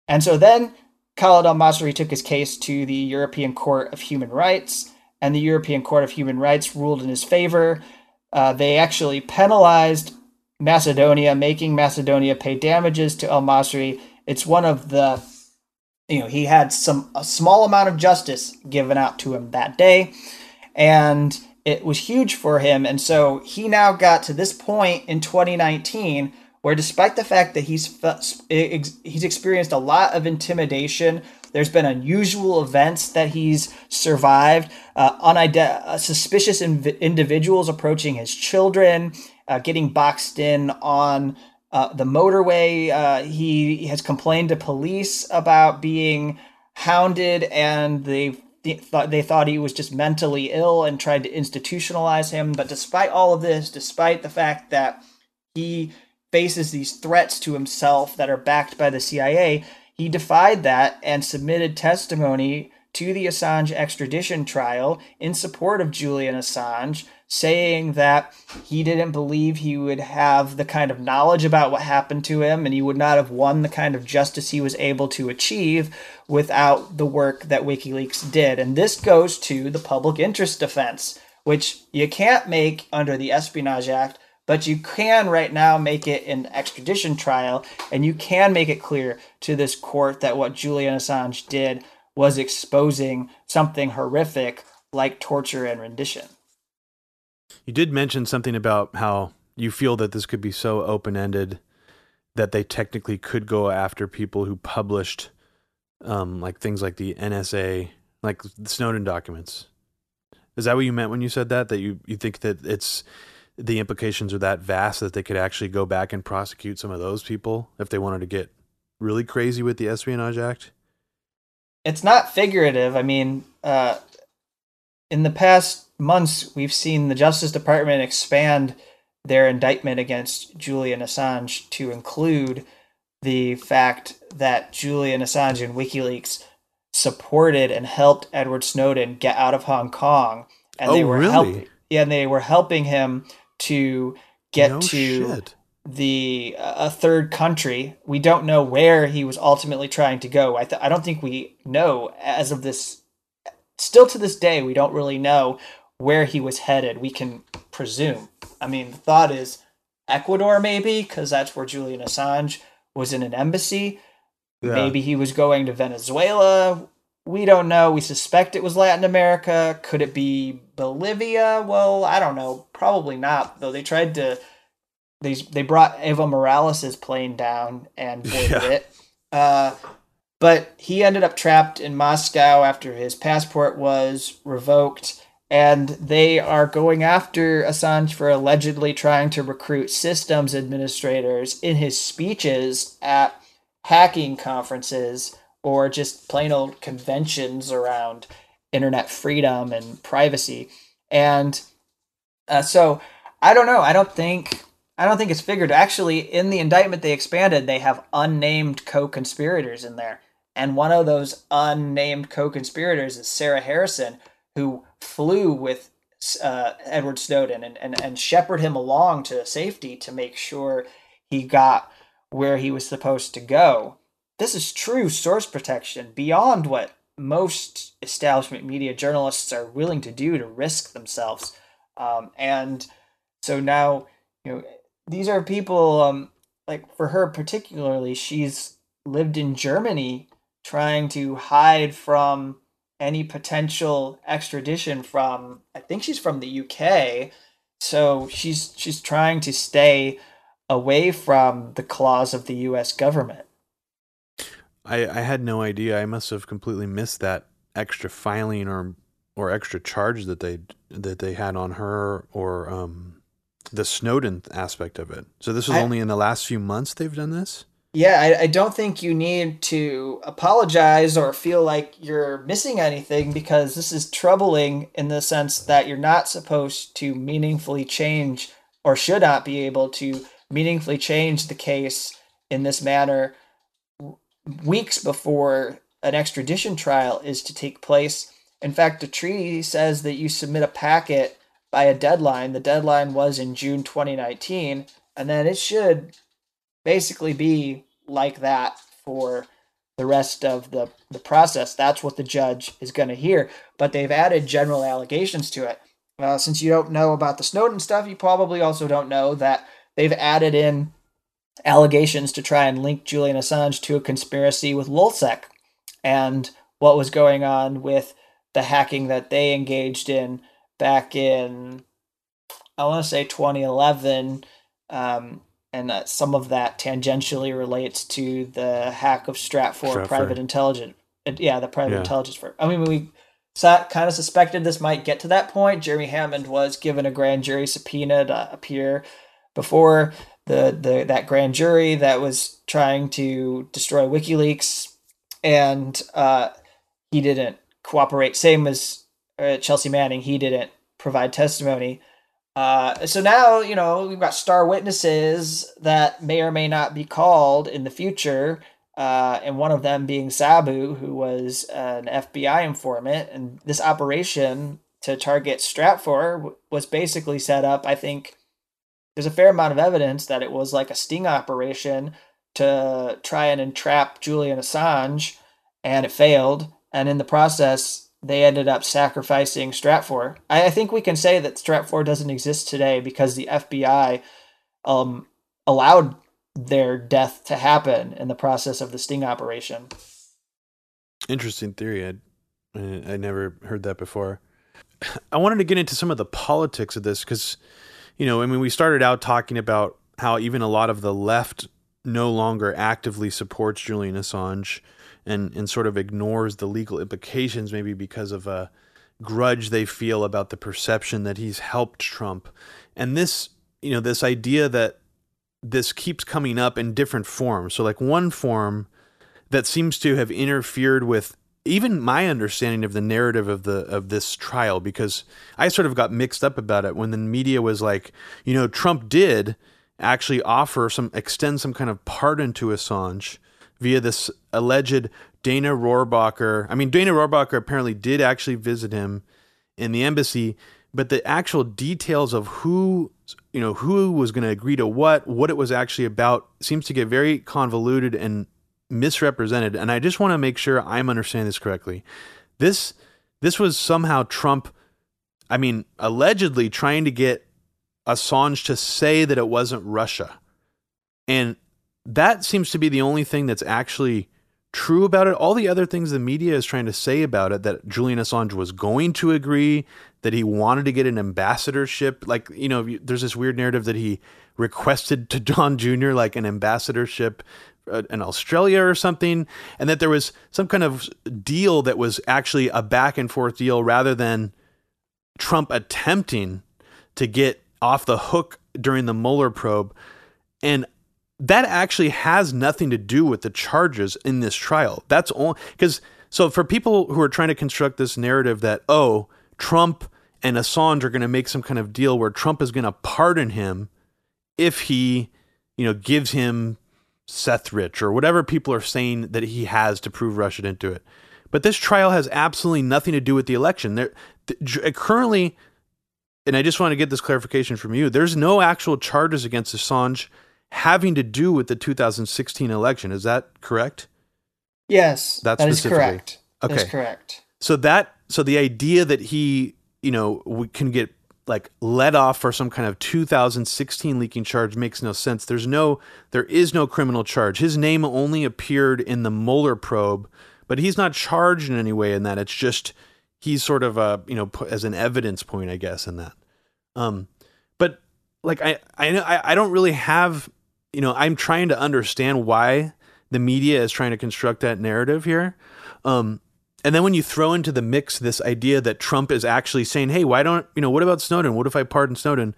And so then Khaled al Masri took his case to the European Court of Human Rights, and the European Court of Human Rights ruled in his favor. Uh, they actually penalized Macedonia, making Macedonia pay damages to al Masri. It's one of the you know he had some a small amount of justice given out to him that day and it was huge for him and so he now got to this point in 2019 where despite the fact that he's he's experienced a lot of intimidation there's been unusual events that he's survived uh, unide- uh, suspicious inv- individuals approaching his children uh, getting boxed in on uh, the motorway, uh, he has complained to police about being hounded, and they th- thought they thought he was just mentally ill and tried to institutionalize him. But despite all of this, despite the fact that he faces these threats to himself that are backed by the CIA, he defied that and submitted testimony to the Assange extradition trial in support of Julian Assange saying that he didn't believe he would have the kind of knowledge about what happened to him and he would not have won the kind of justice he was able to achieve without the work that WikiLeaks did. And this goes to the public interest defense, which you can't make under the Espionage Act, but you can right now make it an extradition trial and you can make it clear to this court that what Julian Assange did was exposing something horrific like torture and rendition. You did mention something about how you feel that this could be so open ended that they technically could go after people who published um, like things like the NSA, like the Snowden documents. Is that what you meant when you said that? That you, you think that it's the implications are that vast that they could actually go back and prosecute some of those people if they wanted to get really crazy with the Espionage Act? It's not figurative. I mean, uh, in the past months, we've seen the Justice Department expand their indictment against Julian Assange to include the fact that Julian Assange and WikiLeaks supported and helped Edward Snowden get out of Hong Kong, and oh, they were really? helping. Yeah, and they were helping him to get no to shit. the uh, a third country. We don't know where he was ultimately trying to go. I th- I don't think we know as of this. Still to this day, we don't really know where he was headed. We can presume. I mean, the thought is Ecuador, maybe, because that's where Julian Assange was in an embassy. Yeah. Maybe he was going to Venezuela. We don't know. We suspect it was Latin America. Could it be Bolivia? Well, I don't know. Probably not. Though they tried to. They they brought Evo Morales' plane down and [laughs] boarded Yeah. it. Uh, but he ended up trapped in Moscow after his passport was revoked, and they are going after Assange for allegedly trying to recruit systems administrators in his speeches at hacking conferences or just plain old conventions around internet freedom and privacy. And uh, so I don't know. I don't think I don't think it's figured. Actually, in the indictment they expanded, they have unnamed co-conspirators in there, and one of those unnamed co-conspirators is Sarah Harrison, who flew with uh, Edward Snowden and, and and shepherded him along to safety to make sure he got where he was supposed to go. This is true source protection beyond what most establishment media journalists are willing to do to risk themselves. Um, and so now, you know, these are people, um, like for her particularly, she's lived in Germany trying to hide from any potential extradition from I think she's from the UK. So she's she's trying to stay away from the claws of the US government. I, I had no idea. I must have completely missed that extra filing or or extra charge that they that they had on her or um, the Snowden aspect of it. So this was I, only in the last few months they've done this. Yeah, I, I don't think you need to apologize or feel like you're missing anything because this is troubling in the sense that you're not supposed to meaningfully change or should not be able to meaningfully change the case in this manner weeks before an extradition trial is to take place. In fact, the treaty says that you submit a packet by a deadline. The deadline was in June 2019, and then it should basically be like that for the rest of the, the process. That's what the judge is going to hear. But they've added general allegations to it. Uh, since you don't know about the Snowden stuff, you probably also don't know that they've added in allegations to try and link Julian Assange to a conspiracy with Lulzsec and what was going on with the hacking that they engaged in back in, I want to say 2011. Um, and that some of that tangentially relates to the hack of Stratfor, private intelligence. Yeah, the private yeah. intelligence firm. I mean, we kind of suspected this might get to that point. Jeremy Hammond was given a grand jury subpoena to appear before the, the that grand jury that was trying to destroy WikiLeaks, and uh, he didn't cooperate. Same as uh, Chelsea Manning, he didn't provide testimony. Uh, so now you know we've got star witnesses that may or may not be called in the future, uh, and one of them being Sabu, who was an FBI informant, and this operation to target Stratfor was basically set up. I think there's a fair amount of evidence that it was like a sting operation to try and entrap Julian Assange, and it failed. And in the process, they ended up sacrificing Stratfor. I, I think we can say that Stratfor doesn't exist today because the FBI um, allowed their death to happen in the process of the sting operation. Interesting theory. I I never heard that before. [sighs] I wanted to get into some of the politics of this because you know, I mean, we started out talking about how even a lot of the left no longer actively supports Julian Assange and, and sort of ignores the legal implications, maybe because of a grudge they feel about the perception that he's helped Trump. And this, you know, this idea that this keeps coming up in different forms. So, like one form that seems to have interfered with even my understanding of the narrative of the of this trial because I sort of got mixed up about it when the media was like, you know, Trump did actually offer some extend some kind of pardon to Assange via this alleged Dana Rohrabacher. I mean, Dana Rohrabacher apparently did actually visit him in the embassy, but the actual details of who you know who was going to agree to what, what it was actually about, seems to get very convoluted and misrepresented, and I just want to make sure I'm understanding this correctly. This this was somehow Trump, I mean, allegedly trying to get Assange to say that it wasn't Russia. And that seems to be the only thing that's actually true about it. All the other things the media is trying to say about it that Julian Assange was going to agree, that he wanted to get an ambassadorship. Like, you know, there's this weird narrative that he requested to Don Jr. like an ambassadorship Uh, in Australia or something, and that there was some kind of deal that was actually a back and forth deal rather than Trump attempting to get off the hook during the Mueller probe. And that actually has nothing to do with the charges in this trial. That's all because so for people who are trying to construct this narrative that oh Trump and Assange are going to make some kind of deal where Trump is going to pardon him if he you know gives him Seth Rich or whatever people are saying that he has to prove Russia didn't do it. But this trial has absolutely nothing to do with the election. There, th- uh, currently, and I just want to get this clarification from you. There's no actual charges against Assange having to do with the 2016 election. Is that correct? Yes, That's that is correct. Okay, that is correct. So that so the idea that he you know we can get like let off for some kind of 2016 leaking charge makes no sense. There's no there is no criminal charge. His name only appeared in the Mueller probe, but he's not charged in any way in that. It's just he's sort of a you know as an evidence point, I guess, in that. Um, but like I I I don't really have you know I'm trying to understand why the media is trying to construct that narrative here. Um, and then when you throw into the mix this idea that Trump is actually saying, "Hey, why don't you know? What about Snowden? What if I pardon Snowden?"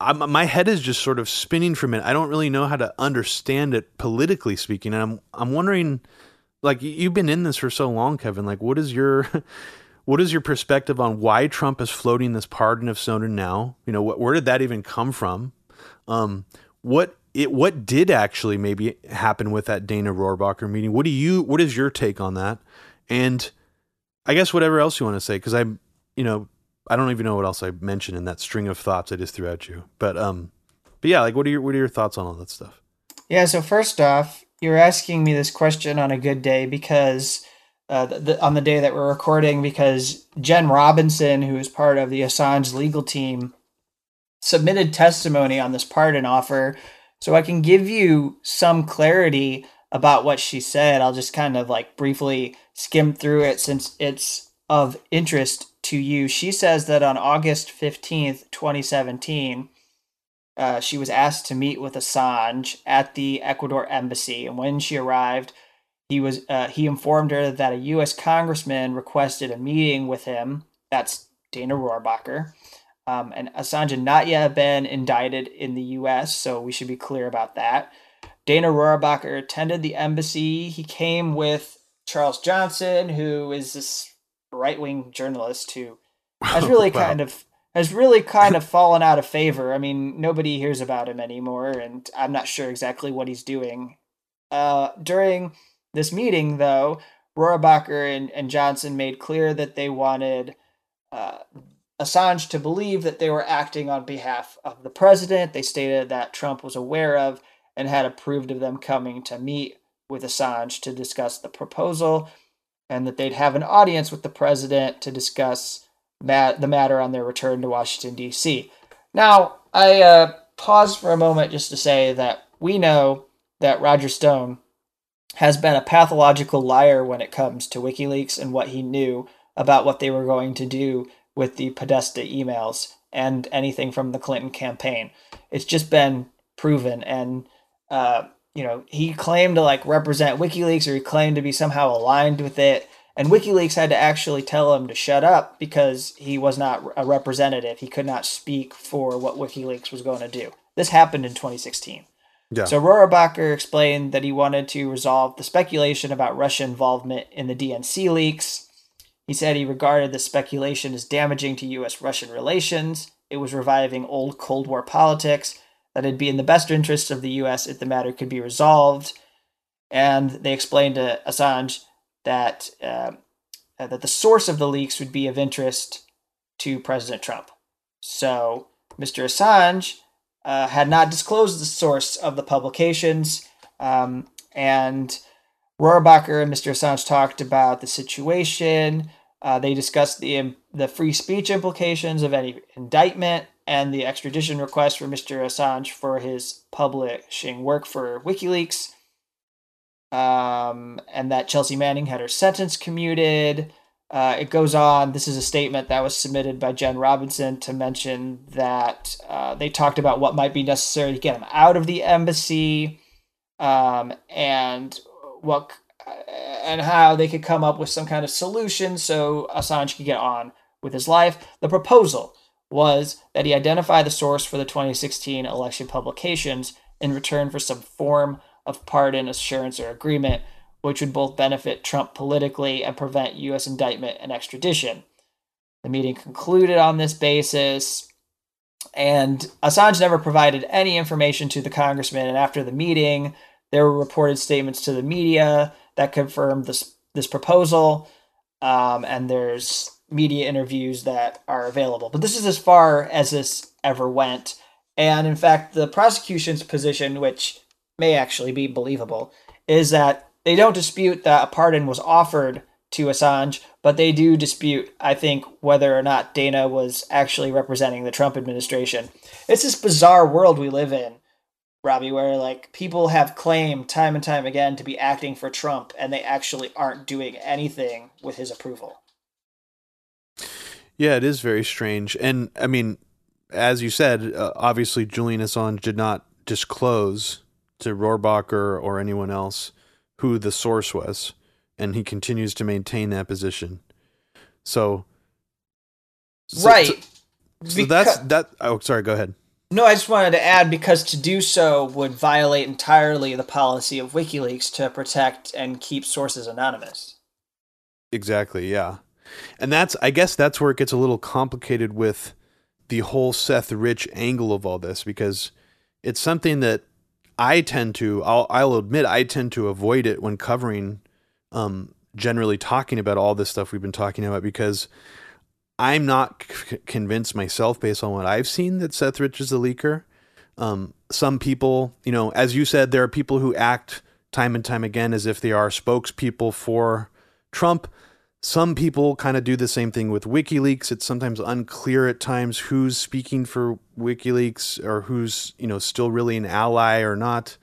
I'm, my head is just sort of spinning from it. I don't really know how to understand it politically speaking, and I'm I'm wondering, like you've been in this for so long, Kevin. Like, what is your [laughs] what is your perspective on why Trump is floating this pardon of Snowden now? You know, where did that even come from? Um, what it what did actually maybe happen with that Dana Rohrabacher meeting? What do you what is your take on that? And I guess whatever else you want to say, because I'm, you know, I don't even know what else I mentioned in that string of thoughts I just threw at you. But um, but yeah, like what are your what are your thoughts on all that stuff? Yeah. So first off, you're asking me this question on a good day because. Uh, the, on the day that we're recording, because Jen Robinson, who is part of the Assange legal team, submitted testimony on this pardon offer. So I can give you some clarity about what she said. I'll just kind of like briefly skim through it since it's of interest to you. She says that on August 15th, 2017, uh, she was asked to meet with Assange at the Ecuador embassy. And when she arrived, he was uh, he informed her that a U.S. congressman requested a meeting with him. That's Dana Rohrabacher. Um, and Assange had not yet been indicted in the U.S., so we should be clear about that. Dana Rohrabacher attended the embassy. He came with Charles Johnson, who is this right wing journalist who has [laughs] really wow. kind of has really kind of [laughs] fallen out of favor. I mean, nobody hears about him anymore, and I'm not sure exactly what he's doing. Uh, during this meeting, though, Rohrabacher and, and Johnson made clear that they wanted uh, Assange to believe that they were acting on behalf of the president. They stated that Trump was aware of and had approved of them coming to meet with Assange to discuss the proposal, and that they'd have an audience with the president to discuss mat- the matter on their return to Washington, D.C. Now, I uh, pause for a moment just to say that we know that Roger Stone has been a pathological liar when it comes to WikiLeaks and what he knew about what they were going to do with the Podesta emails and anything from the Clinton campaign. It's just been proven, and uh, you know, he claimed to like represent WikiLeaks or he claimed to be somehow aligned with it. And WikiLeaks had to actually tell him to shut up because he was not a representative. He could not speak for what WikiLeaks was going to do. This happened in 2016. Yeah. So Rohrabacher explained that he wanted to resolve the speculation about Russian involvement in the DNC leaks. He said he regarded the speculation as damaging to U.S. Russian relations. It was reviving old Cold War politics that it'd be in the best interest of the U.S. if the matter could be resolved. And they explained to Assange that uh, that the source of the leaks would be of interest to President Trump. So Mr. Assange uh, had not disclosed the source of the publications, um, and Rohrabacher and Mr. Assange talked about the situation. Uh, they discussed the the free speech implications of any indictment and the extradition request for Mr. Assange for his publishing work for WikiLeaks, um, and that Chelsea Manning had her sentence commuted. Uh, it goes on. This is a statement that was submitted by Jen Robinson to mention that uh, they talked about what might be necessary to get him out of the embassy, um, and what and how they could come up with some kind of solution so Assange could get on with his life. The proposal was that he identify the source for the 2016 election publications in return for some form of pardon, assurance, or agreement, which would both benefit Trump politically and prevent U.S. indictment and extradition. The meeting concluded on this basis, and Assange never provided any information to the congressman. And after the meeting, there were reported statements to the media that confirmed this this proposal. Um, and there's media interviews that are available. But this is as far as this ever went. And in fact, the prosecution's position, which may actually be believable, is that they don't dispute that a pardon was offered to Assange, but they do dispute, I think, whether or not Dana was actually representing the Trump administration. It's this bizarre world we live in, Robbie, where like people have claimed time and time again to be acting for Trump, and they actually aren't doing anything with his approval. Yeah, it is very strange, and I mean, as you said, uh, obviously Julian Assange did not disclose to Rohrabacher or anyone else who the source was, and he continues to maintain that position. So, so right. So, so because, that's that. Oh, sorry. Go ahead. No, I just wanted to add because to do so would violate entirely the policy of WikiLeaks to protect and keep sources anonymous. Exactly. Yeah, and that's I guess that's where it gets a little complicated with the whole Seth Rich angle of all this because it's something that I tend to I'll I'll admit I tend to avoid it when covering um generally talking about all this stuff we've been talking about because I'm not c- convinced myself based on what I've seen that Seth Rich is a leaker. Um, some people, you know, as you said, there are people who act time and time again as if they are spokespeople for Trump. Some people kind of do the same thing with WikiLeaks. It's sometimes unclear at times who's speaking for WikiLeaks or who's, you know, still really an ally or not.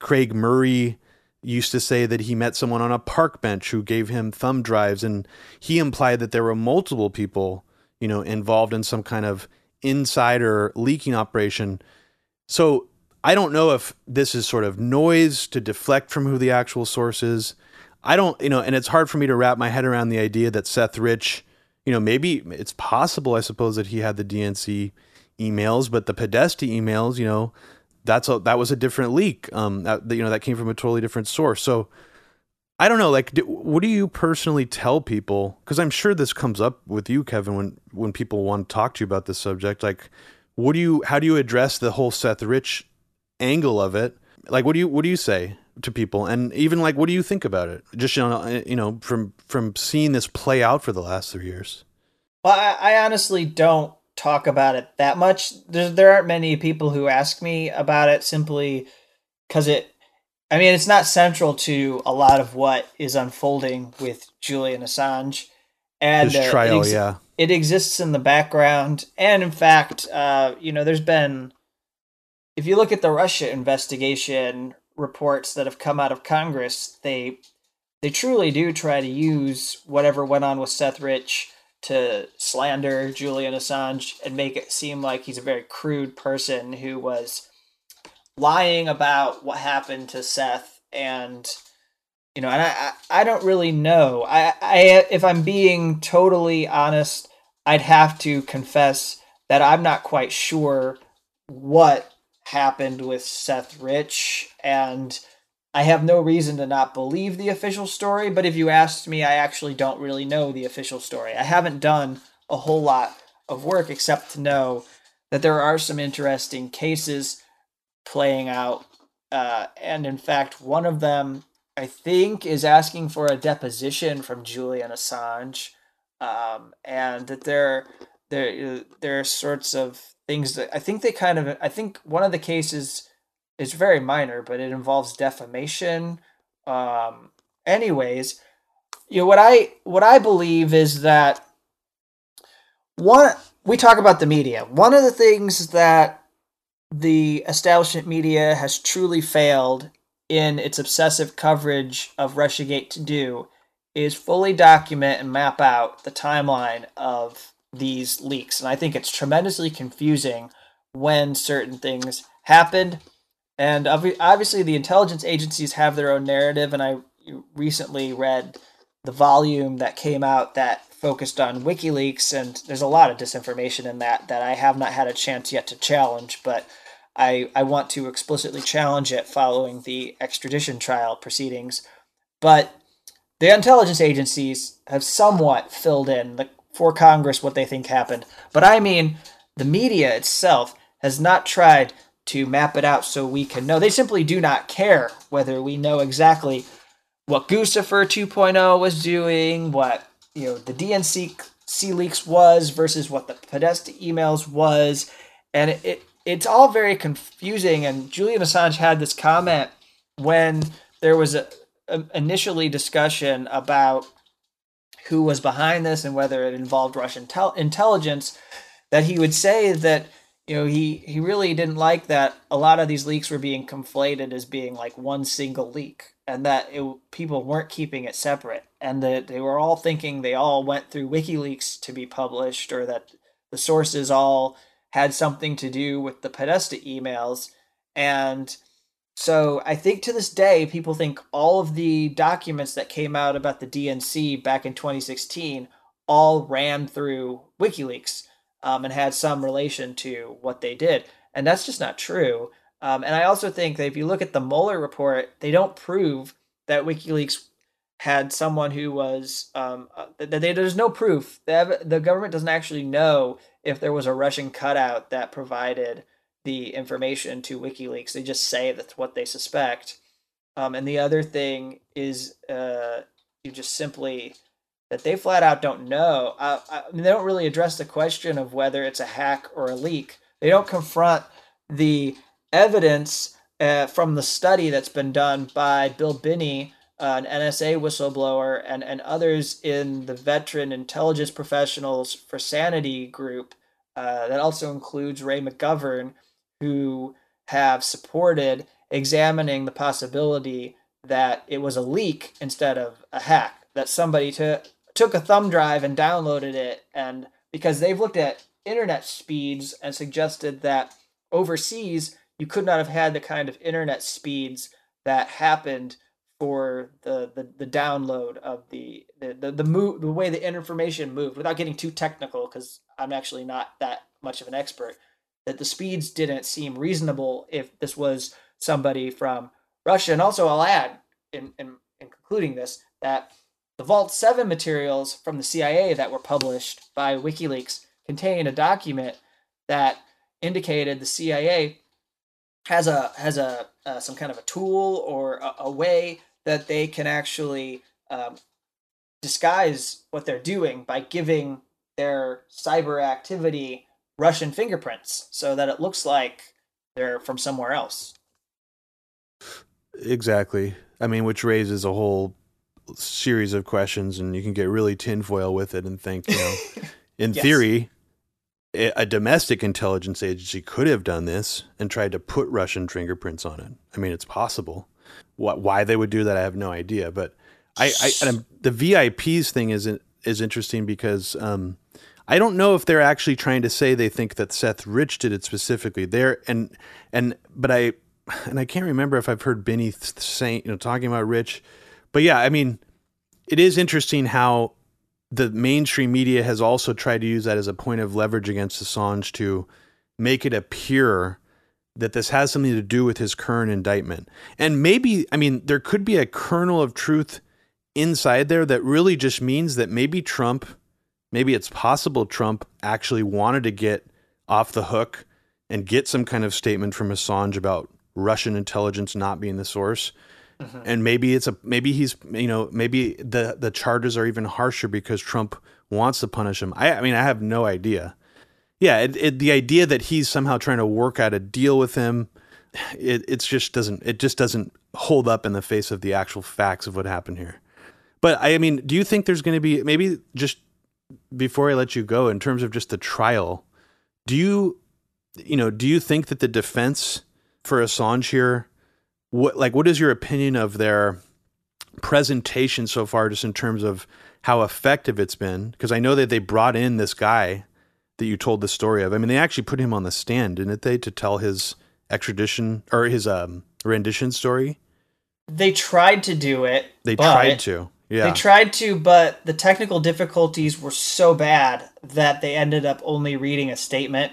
Craig Murray used to say that he met someone on a park bench who gave him thumb drives and he implied that there were multiple people, you know, involved in some kind of insider leaking operation. So, I don't know if this is sort of noise to deflect from who the actual source is I don't, you know, and it's hard for me to wrap my head around the idea that Seth Rich, you know, maybe it's possible, I suppose, that he had the DNC emails, but the Podesta emails, you know, that's a, that was a different leak. Um, that, you know, that came from a totally different source. So I don't know, like, do, what do you personally tell people? Because I'm sure this comes up with you, Kevin, when when people want to talk to you about this subject. Like, what do you, how do you address the whole Seth Rich angle of it? Like, what do you, what do you say? To people and even like what do you think about it? Just you know, you know from from seeing this play out for the last three years. Well i, I honestly don't talk about it that much. There, there aren't many people who ask me about it simply because it i mean it's not central to a lot of what is unfolding with julian assange. And His trial, it ex- yeah. it exists in the background. And in fact uh, you know there's been if you look at the russia investigation reports that have come out of Congress, they they truly do try to use whatever went on with Seth Rich to slander Julian Assange and make it seem like he's a very crude person who was lying about what happened to Seth and you know and I I, don't really know. I I if I'm being totally honest, I'd have to confess that I'm not quite sure what happened with Seth Rich, and I have no reason to not believe the official story. But if you asked me, I actually don't really know the official story. I haven't done a whole lot of work except to know that there are some interesting cases playing out. Uh, and in fact, one of them, I think, is asking for a deposition from Julian Assange. Um, and that there, there, there are sorts of things that I think they kind of I think one of the cases is very minor, but it involves defamation. Um, anyways, you know what I what I believe is that one we talk about the media. One of the things that the establishment media has truly failed in its obsessive coverage of Russiagate to do is fully document and map out the timeline of these leaks. And I think it's tremendously confusing when certain things happened. And obviously, the intelligence agencies have their own narrative. And I recently read the volume that came out that focused on WikiLeaks, and there's a lot of disinformation in that that I have not had a chance yet to challenge, but I, I want to explicitly challenge it following the extradition trial proceedings. But the intelligence agencies have somewhat filled in the for Congress what they think happened. But I mean, the media itself has not tried to map it out so we can know. They simply do not care whether we know exactly what Guccifer 2.0 was doing, what you know the DNC C leaks was versus what the Podesta emails was, and it, it it's all very confusing. And Julian Assange had this comment when there was a um, initially discussion about who was behind this and whether it involved Russian tel- intelligence, that he would say that you know he he really didn't like that a lot of these leaks were being conflated as being like one single leak and that it, people weren't keeping it separate and that they were all thinking they all went through WikiLeaks to be published or that the sources all had something to do with the Podesta emails. And so I think to this day, people think all of the documents that came out about the DNC back in 2016 all ran through WikiLeaks um, and had some relation to what they did. And that's just not true. Um, and I also think that if you look at the Mueller report, they don't prove that WikiLeaks had someone who was um, uh, that they, there's no proof. Have, the government doesn't actually know if there was a Russian cutout that provided the information to WikiLeaks. They just say that's what they suspect. Um, and the other thing is, uh, you just simply that they flat out don't know. Uh, I mean, they don't really address the question of whether it's a hack or a leak. They don't confront the evidence uh, from the study that's been done by Bill Binney, uh, an NSA whistleblower, and, and others in the Veteran Intelligence Professionals for Sanity group. Uh, that also includes Ray McGovern, who have supported examining the possibility that it was a leak instead of a hack, that somebody to, took a thumb drive and downloaded it, and because they've looked at internet speeds and suggested that overseas you could not have had the kind of internet speeds that happened for the the, the download of the the the, the, move, the way the information moved without getting too technical because I'm actually not that much of an expert that the speeds didn't seem reasonable if this was somebody from Russia. And also, I'll add in, in, in concluding this that the Vault 7 materials from the CIA that were published by WikiLeaks contain a document that indicated the CIA has a has a uh, some kind of a tool or a, a, way that they can actually um, disguise what they're doing by giving their cyber activity Russian fingerprints so that it looks like they're from somewhere else. Exactly. I mean, which raises a whole series of questions, and you can get really tinfoil with it and think, you know, [laughs] in yes. theory, a domestic intelligence agency could have done this and tried to put Russian fingerprints on it. I mean, it's possible. What, why they would do that, I have no idea. But I, I the VIPs thing is is interesting because um, I don't know if they're actually trying to say they think that Seth Rich did it specifically there, and and but I and I can't remember if I've heard Binney saying you know talking about Rich, but yeah, I mean, it is interesting how the mainstream media has also tried to use that as a point of leverage against Assange to make it appear that this has something to do with his current indictment. And maybe, I mean, there could be a kernel of truth inside there that really just means that maybe Trump maybe it's possible Trump actually wanted to get off the hook and get some kind of statement from Assange about Russian intelligence not being the source. Mm-hmm. And maybe it's a maybe he's you know maybe the the charges are even harsher because Trump wants to punish him. I, I mean I have no idea. Yeah, it, it, the idea that he's somehow trying to work out a deal with him, it it's just doesn't it just doesn't hold up in the face of the actual facts of what happened here. But I mean, do you think there's going to be maybe just before I let you go, in terms of just the trial, do you, you know, do you think that the defense for Assange here, what like what is your opinion of their presentation so far, just in terms of how effective it's been? Because I know that they brought in this guy that you told the story of. I mean, they actually put him on the stand, didn't they, to tell his extradition or his um, rendition story? They tried to do it. They tried to. Yeah. They tried to, but the technical difficulties were so bad that they ended up only reading a statement.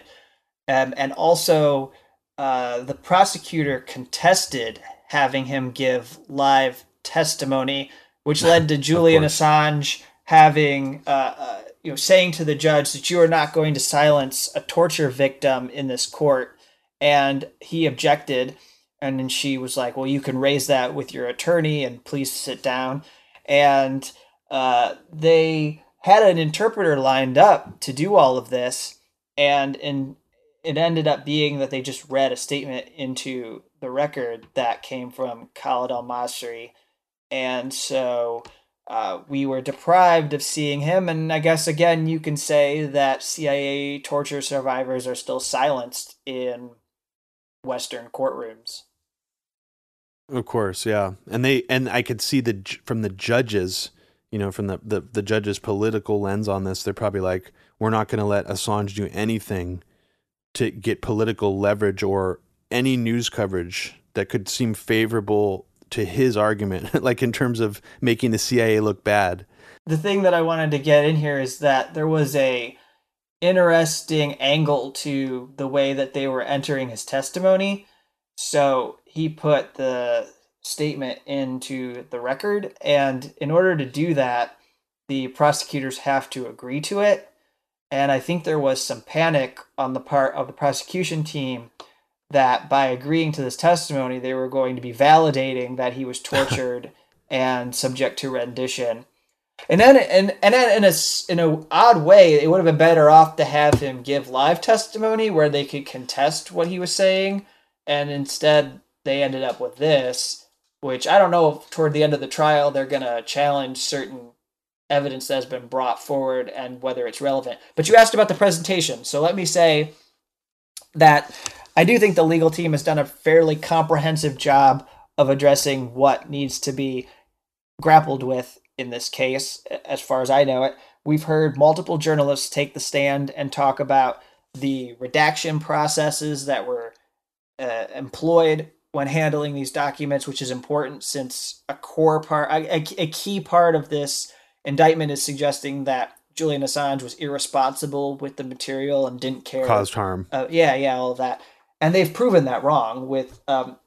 Um, and also, uh, the prosecutor contested having him give live testimony, which led to [laughs] Julian Assange having, uh, uh, you know, saying to the judge that you are not going to silence a torture victim in this court. And he objected. And then she was like, well, you can raise that with your attorney and please sit down and uh, they had an interpreter lined up to do all of this, and in it ended up being that they just read a statement into the record that came from Khalid Al Masri, and so uh, we were deprived of seeing him. And I guess again, you can say that CIA torture survivors are still silenced in Western courtrooms. Of course, yeah, and they and I could see the from the judges, you know, from the the, the judges' political lens on this, they're probably like, we're not going to let Assange do anything to get political leverage or any news coverage that could seem favorable to his argument, [laughs] like in terms of making the CIA look bad. The thing that I wanted to get in here is that there was a interesting angle to the way that they were entering his testimony. So he put the statement into the record, and in order to do that, the prosecutors have to agree to it. And I think there was some panic on the part of the prosecution team that by agreeing to this testimony, they were going to be validating that he was [laughs] tortured and subject to rendition. And then, and and then in a in a odd way, it would have been better off to have him give live testimony where they could contest what he was saying, and instead they ended up with this, which I don't know if toward the end of the trial they're gonna challenge certain evidence that has been brought forward and whether it's relevant. But you asked about the presentation, so let me say that I do think the legal team has done a fairly comprehensive job of addressing what needs to be grappled with in this case, as far as I know it. We've heard multiple journalists take the stand and talk about the redaction processes that were uh, employed when handling these documents, which is important since a core part, a, a key part of this indictment is suggesting that Julian Assange was irresponsible with the material and didn't care. Caused harm. Uh, yeah, yeah, all of that and they've proven that wrong with um,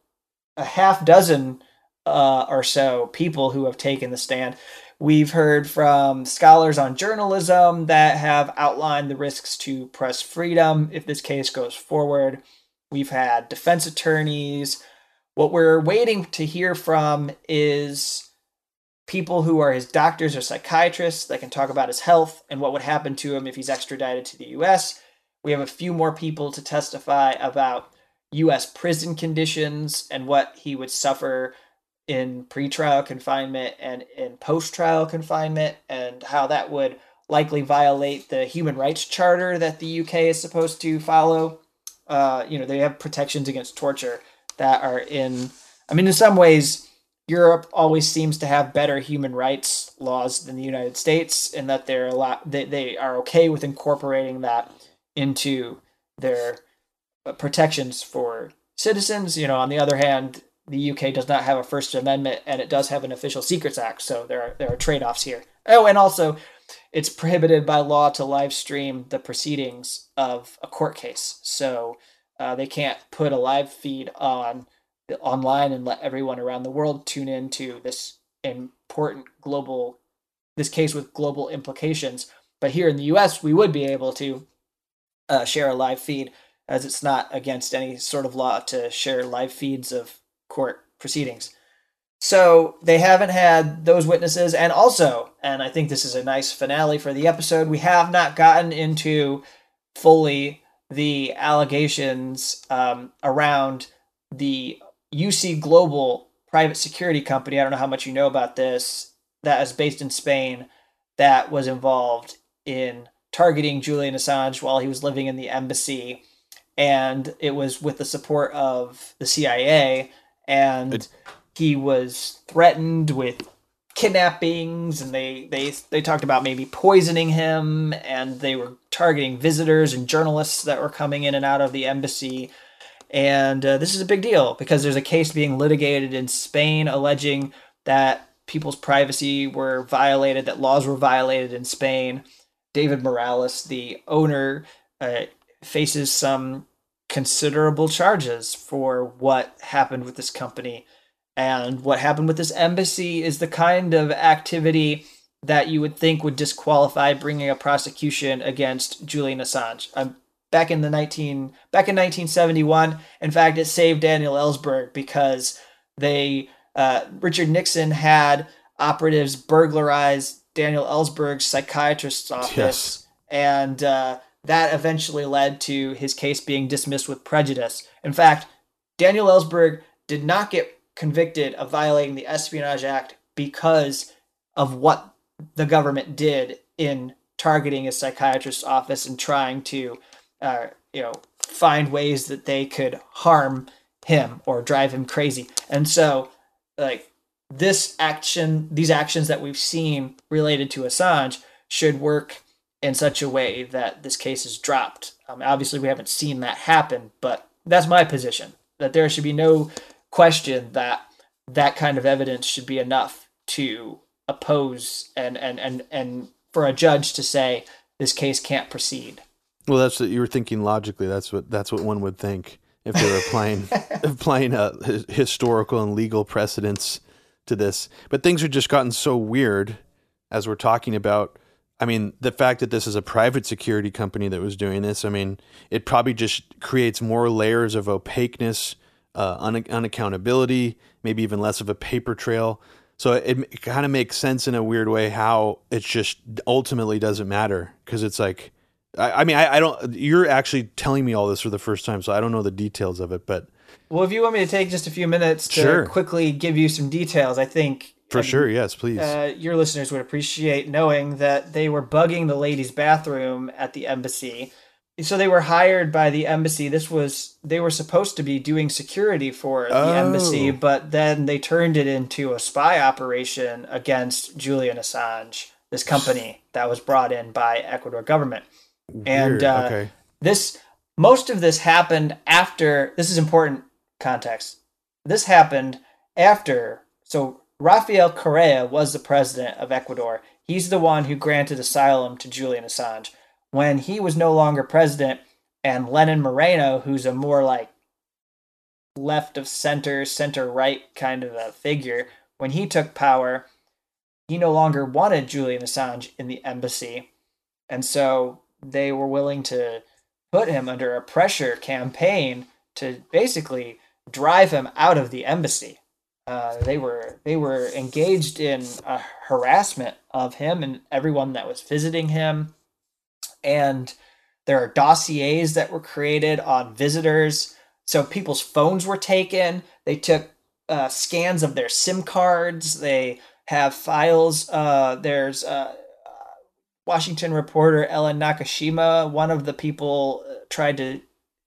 a half dozen uh, or so people who have taken the stand. We've heard from scholars on journalism that have outlined the risks to press freedom if this case goes forward. We've had defense attorneys. What we're waiting to hear from is people who are his doctors or psychiatrists that can talk about his health and what would happen to him if he's extradited to the US. We have a few more people to testify about U.S. prison conditions and what he would suffer in pretrial confinement and in post trial confinement, and how that would likely violate the human rights charter that the UK is supposed to follow. Uh, you know, they have protections against torture that are in. I mean, in some ways, Europe always seems to have better human rights laws than the United States, and that they're a lot. They, they are okay with incorporating that into their uh, protections for citizens. You know, on the other hand, the UK does not have a First Amendment, and it does have an Official Secrets Act. So there are there are trade offs here. Oh, and also, it's prohibited by law to live stream the proceedings of a court case. So uh, they can't put a live feed on online and let everyone around the world tune in to this important global this case with global implications. But here in the U.S., we would be able to uh, share a live feed, as it's not against any sort of law to share live feeds of court proceedings. So they haven't had those witnesses, and also, and I think this is a nice finale for the episode, we have not gotten into fully the allegations um, around the UC Global private security company. I don't know how much you know about this, that is based in Spain, that was involved in targeting Julian Assange while he was living in the embassy, and it was with the support of the CIA, and it, he was threatened with kidnappings. And they they they talked about maybe poisoning him. And they were targeting visitors and journalists that were coming in and out of the embassy and uh, this is a big deal because there's a case being litigated in Spain alleging that people's privacy were violated that laws were violated in Spain David Morales, the owner, uh, faces some considerable charges for what happened with this company. And what happened with this embassy is the kind of activity that you would think would disqualify bringing a prosecution against Julian Assange. Um, back in the 19 back in 1971, in fact, it saved Daniel Ellsberg because they uh, Richard Nixon had operatives burglarize Daniel Ellsberg's psychiatrist's office, yes. and uh, that eventually led to his case being dismissed with prejudice. In fact, Daniel Ellsberg did not get convicted of violating the Espionage Act because of what the government did in targeting a psychiatrist's office and trying to, uh, you know, find ways that they could harm him or drive him crazy. And so, like this action, these actions that we've seen related to Assange should work in such a way that this case is dropped. Um, obviously, we haven't seen that happen, but that's my position that there should be no question that that kind of evidence should be enough to oppose and and and and for a judge to say this case can't proceed. Well, that's what you were thinking logically. That's what that's what one would think if they were applying [laughs] applying a historical and legal precedents to this. But things have just gotten so weird as we're talking about. I mean, the fact that this is a private security company that was doing this, I mean, it probably just creates more layers of opaqueness, uh, un- unaccountability, maybe even less of a paper trail. So it, it kind of makes sense in a weird way how it just ultimately doesn't matter because it's like, I, I mean, I, I, don't. You're actually telling me all this for the first time, so I don't know the details of it. But well, if you want me to take just a few minutes to sure. quickly give you some details, I think for sure, yes, please. Uh, your listeners would appreciate knowing that they were bugging the ladies' bathroom at the embassy so they were hired by the embassy. This was they were supposed to be doing security for the oh. embassy, but then they turned it into a spy operation against Julian Assange, this company that was brought in by Ecuador government. Weird. And uh, okay. this most of this happened after. This is important context. This happened after. So Rafael Correa was the president of Ecuador. He's the one who granted asylum to Julian Assange when he was no longer president and Lenin Moreno, who's a more like left of center, center right kind of a figure, when he took power, he no longer wanted Julian Assange in the embassy. And so they were willing to put him under a pressure campaign to basically drive him out of the embassy. Uh, they were they were engaged in harassment of him and everyone that was visiting him and there are dossiers that were created on visitors. So people's phones were taken. They took uh, scans of their SIM cards. They have files. Uh, there's uh, Washington reporter Ellen Nakashima. One of the people uh, tried to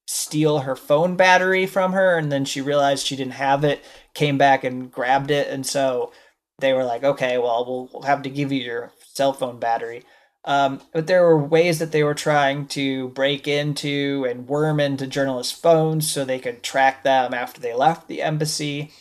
steal her phone battery from her, and then she realized she didn't have it. Came back and grabbed it, and so they were like, "Okay, well, we'll have to give you your cell phone battery." Um, but there were ways that they were trying to break into and worm into journalists' phones so they could track them after they left the embassy.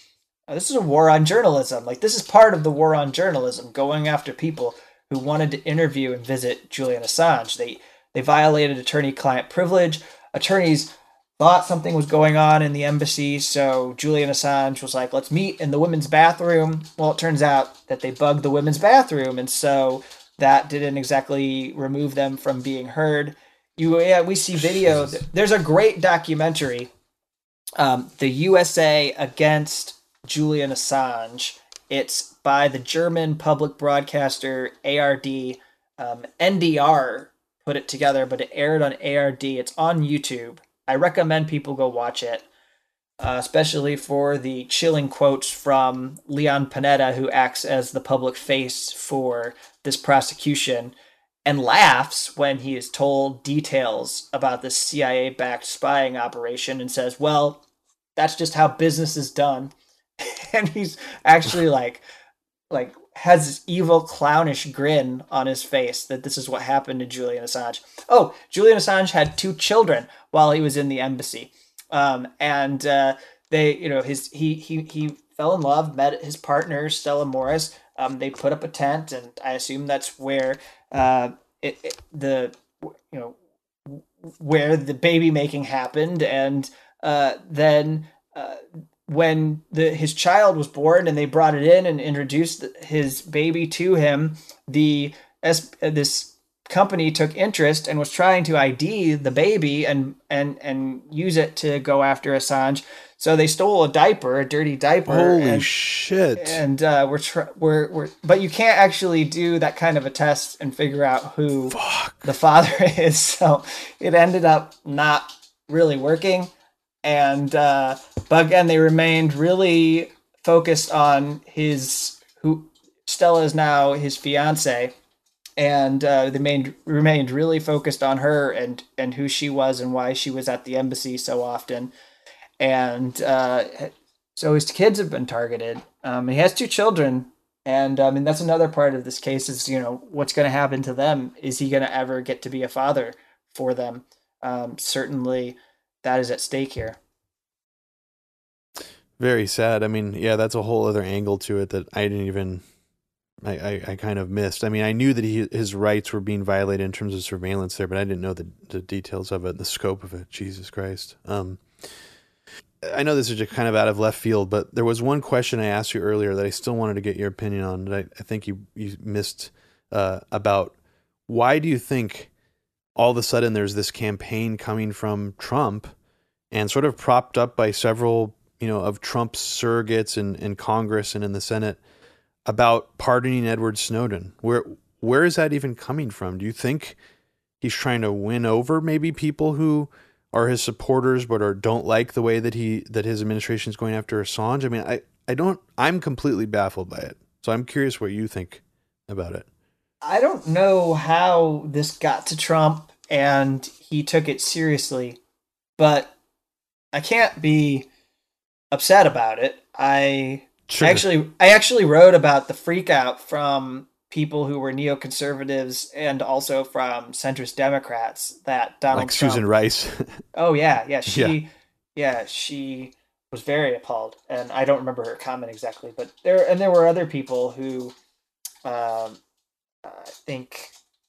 Uh, this is a war on journalism. Like, this is part of the war on journalism, going after people who wanted to interview and visit Julian Assange. They, they violated attorney client privilege. Attorneys thought something was going on in the embassy, so Julian Assange was like, let's meet in the women's bathroom. Well, it turns out that they bugged the women's bathroom, and so that didn't exactly remove them from being heard. You, yeah, we see video. There's a great documentary, um, "The USA Against Julian Assange." It's by the German public broadcaster ARD. Um, NDR put it together, but it aired on ARD. It's on YouTube. I recommend people go watch it uh, especially for the chilling quotes from Leon Panetta, who acts as the public face for this prosecution, and laughs when he is told details about this CIA backed spying operation and says, Well, that's just how business is done. [laughs] and he's actually like, like, has this evil clownish grin on his face that this is what happened to Julian Assange. Oh, Julian Assange had two children while he was in the embassy. Um, and uh, they, you know, his he he he fell in love, met his partner Stella Moris. Um, they put up a tent, and I assume that's where uh, it, it, the you know where the baby making happened, and uh, then uh, when the his child was born and they brought it in and introduced his baby to him, the this company took interest and was trying to ID the baby and and and use it to go after Assange. So they stole a diaper, a dirty diaper. Holy and, shit! And uh, we're tr- we're we're but you can't actually do that kind of a test and figure out who Fuck. the father [laughs] is. So it ended up not really working. And uh, but again, they remained really focused on his who Stella is now his fiance, and uh, they remained remained really focused on her and and who she was and why she was at the embassy so often, and uh, so his kids have been targeted. Um, he has two children, and I mean that's another part of this case is you know what's going to happen to them. Is he going to ever get to be a father for them? Um, certainly, that is at stake here. Very sad. I mean, yeah, that's a whole other angle to it that I didn't even I, I, I, kind of missed. I mean, I knew that he, his rights were being violated in terms of surveillance there, but I didn't know the, the details of it, the scope of it. Jesus Christ. Um, I know this is just kind of out of left field, but there was one question I asked you earlier that I still wanted to get your opinion on that I, I think you, you missed uh, about why do you think all of a sudden there's this campaign coming from Trump and sort of propped up by several, you know, of Trump's surrogates in, in Congress and in the Senate – about pardoning Edward Snowden. Where where is that even coming from? Do you think he's trying to win over maybe people who are his supporters but are don't like the way that he that his administration is going after Assange? I mean, I I don't I'm completely baffled by it. So I'm curious what you think about it. I don't know how this got to Trump and he took it seriously, but I can't be upset about it. I Sure. Actually, I actually wrote about the freakout from people who were neoconservatives and also from centrist Democrats that Donald like Trump, Susan Rice. [laughs] oh yeah, yeah, [laughs] she, yeah. yeah, she was very appalled, and I don't remember her comment exactly, but there and there were other people who, um, I think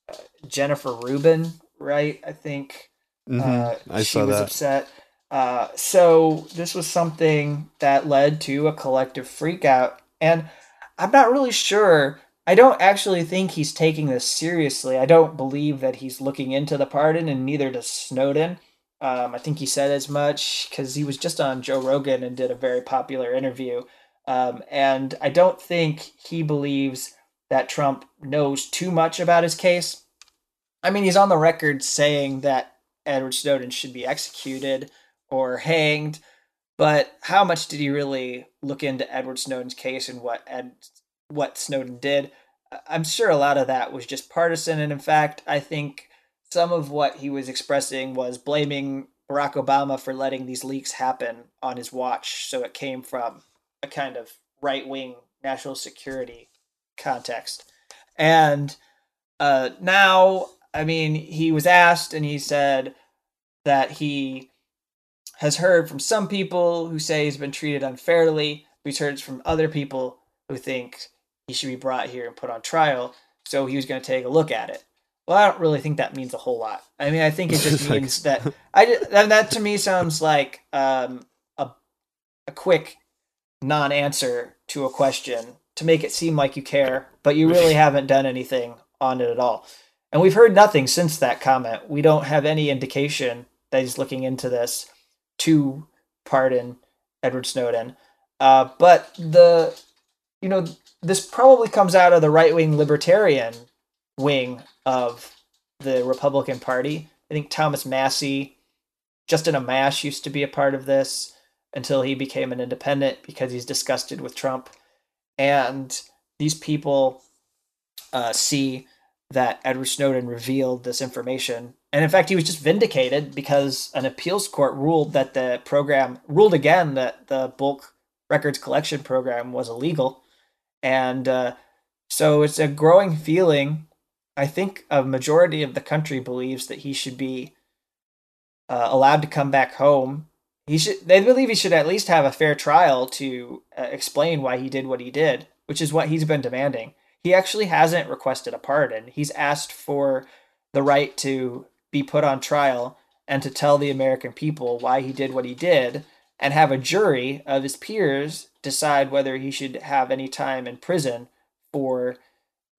uh, Jennifer Rubin, right? I think mm-hmm. uh, I she was that. upset. Uh, so this was something that led to a collective freakout, and I'm not really sure. I don't actually think he's taking this seriously. I don't believe that he's looking into the pardon, and neither does Snowden. Um, I think he said as much because he was just on Joe Rogan and did a very popular interview. Um, and I don't think he believes that Trump knows too much about his case. I mean, he's on the record saying that Edward Snowden should be executed or hanged. But how much did he really look into Edward Snowden's case and what Ed, what Snowden did? I'm sure a lot of that was just partisan, and in fact, I think some of what he was expressing was blaming Barack Obama for letting these leaks happen on his watch. So it came from a kind of right wing national security context. And uh, now, I mean, he was asked and he said that he has heard from some people who say he's been treated unfairly. He's heard from other people who think he should be brought here and put on trial. So he was going to take a look at it. Well, I don't really think that means a whole lot. I mean, I think it just [laughs] means that I that to me sounds like um, a a quick non-answer to a question to make it seem like you care, but you really [laughs] haven't done anything on it at all. And we've heard nothing since that comment. We don't have any indication that he's looking into this to pardon Edward Snowden. Uh, but the, you know, this probably comes out of the right wing libertarian wing of the Republican Party. I think Thomas Massie, Justin Amash used to be a part of this until he became an independent because he's disgusted with Trump. And these people uh, see that Edward Snowden revealed this information and in fact, he was just vindicated because an appeals court ruled that the program ruled again that the bulk records collection program was illegal. And uh, so it's a growing feeling. I think a majority of the country believes that he should be uh, allowed to come back home. He should. They believe he should at least have a fair trial to uh, explain why he did what he did, which is what he's been demanding. He actually hasn't requested a pardon. He's asked for the right to be put on trial and to tell the American people why he did what he did and have a jury of his peers decide whether he should have any time in prison for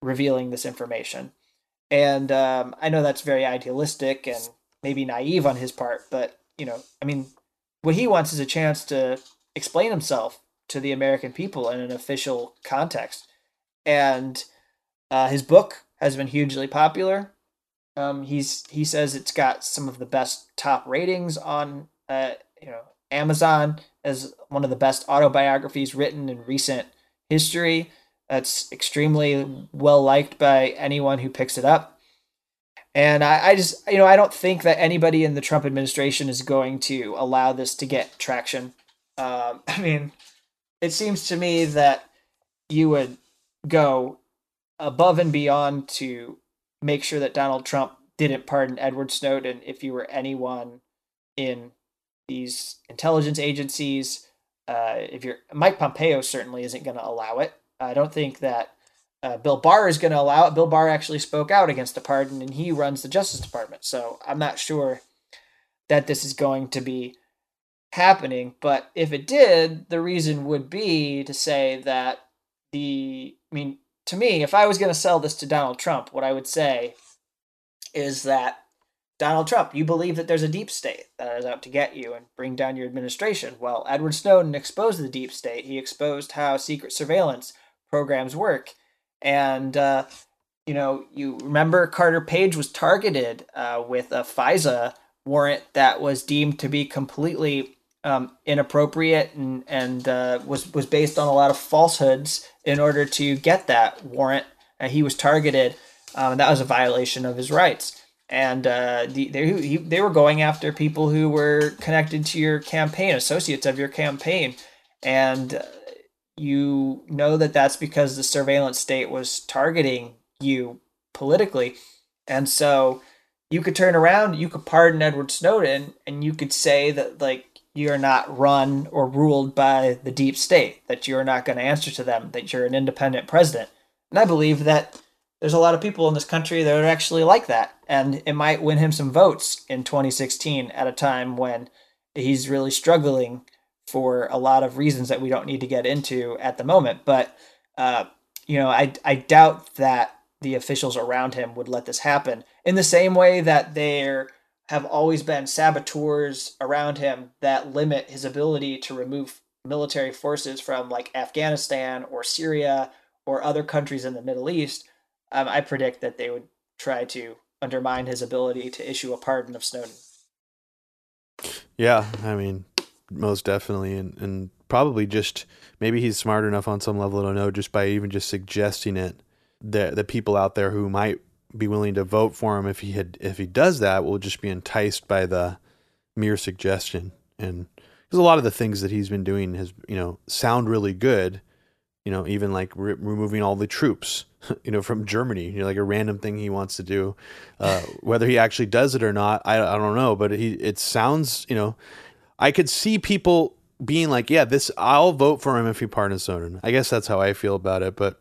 revealing this information. And um, I know that's very idealistic and maybe naive on his part, but you know, I mean, what he wants is a chance to explain himself to the American people in an official context. And uh, his book has been hugely popular. Um, he's he says it's got some of the best top ratings on uh, you know Amazon as one of the best autobiographies written in recent history. That's extremely well liked by anyone who picks it up. And I, I, just, you know, I don't think that anybody in the Trump administration is going to allow this to get traction. Um, [laughs] I mean, it seems to me that you would go above and beyond to make sure that Donald Trump didn't pardon Edward Snowden if you were anyone in these intelligence agencies. Uh, if you're Mike Pompeo, certainly isn't going to allow it. I don't think that uh, Bill Barr is going to allow it. Bill Barr actually spoke out against the pardon, and he runs the Justice Department. So I'm not sure that this is going to be happening. But if it did, the reason would be to say that the, I mean, to me, if I was going to sell this to Donald Trump, what I would say is that Donald Trump, you believe that there's a deep state that is out to get you and bring down your administration. Well, Edward Snowden exposed the deep state. He exposed how secret surveillance programs work. And, uh, you know, you remember Carter Page was targeted uh, with a FISA warrant that was deemed to be completely um, inappropriate and, and uh, was, was based on a lot of falsehoods in order to get that warrant. Uh, he was targeted, um, and that was a violation of his rights. And uh, the, they, he, they were going after people who were connected to your campaign, associates of your campaign. And uh, you know that that's because the surveillance state was targeting you politically. And so you could turn around, you could pardon Edward Snowden, and you could say that, like, you're not run or ruled by the deep state, that you're not going to answer to them, that you're an independent president. And I believe that there's a lot of people in this country that are actually like that. And it might win him some votes in 2016 at a time when he's really struggling for a lot of reasons that we don't need to get into at the moment. But, uh, you know, I, I doubt that the officials around him would let this happen in the same way that they're have always been saboteurs around him that limit his ability to remove military forces from like Afghanistan or Syria or other countries in the Middle East, um, I predict that they would try to undermine his ability to issue a pardon of Snowden. Yeah, I mean, most definitely, and and probably just maybe he's smart enough on some level to know just by even just suggesting it that the people out there who might be willing to vote for him if he had if he does that will just be enticed by the mere suggestion. And because a lot of the things that he's been doing has you know sound really good you know even like re- removing all the troops [laughs] you know from Germany you know like a random thing he wants to do. Uh, whether he actually does it or not I, I don't know but he it sounds you know I could see people being like yeah this I'll vote for him if he pardons Snowden I guess that's how I feel about it but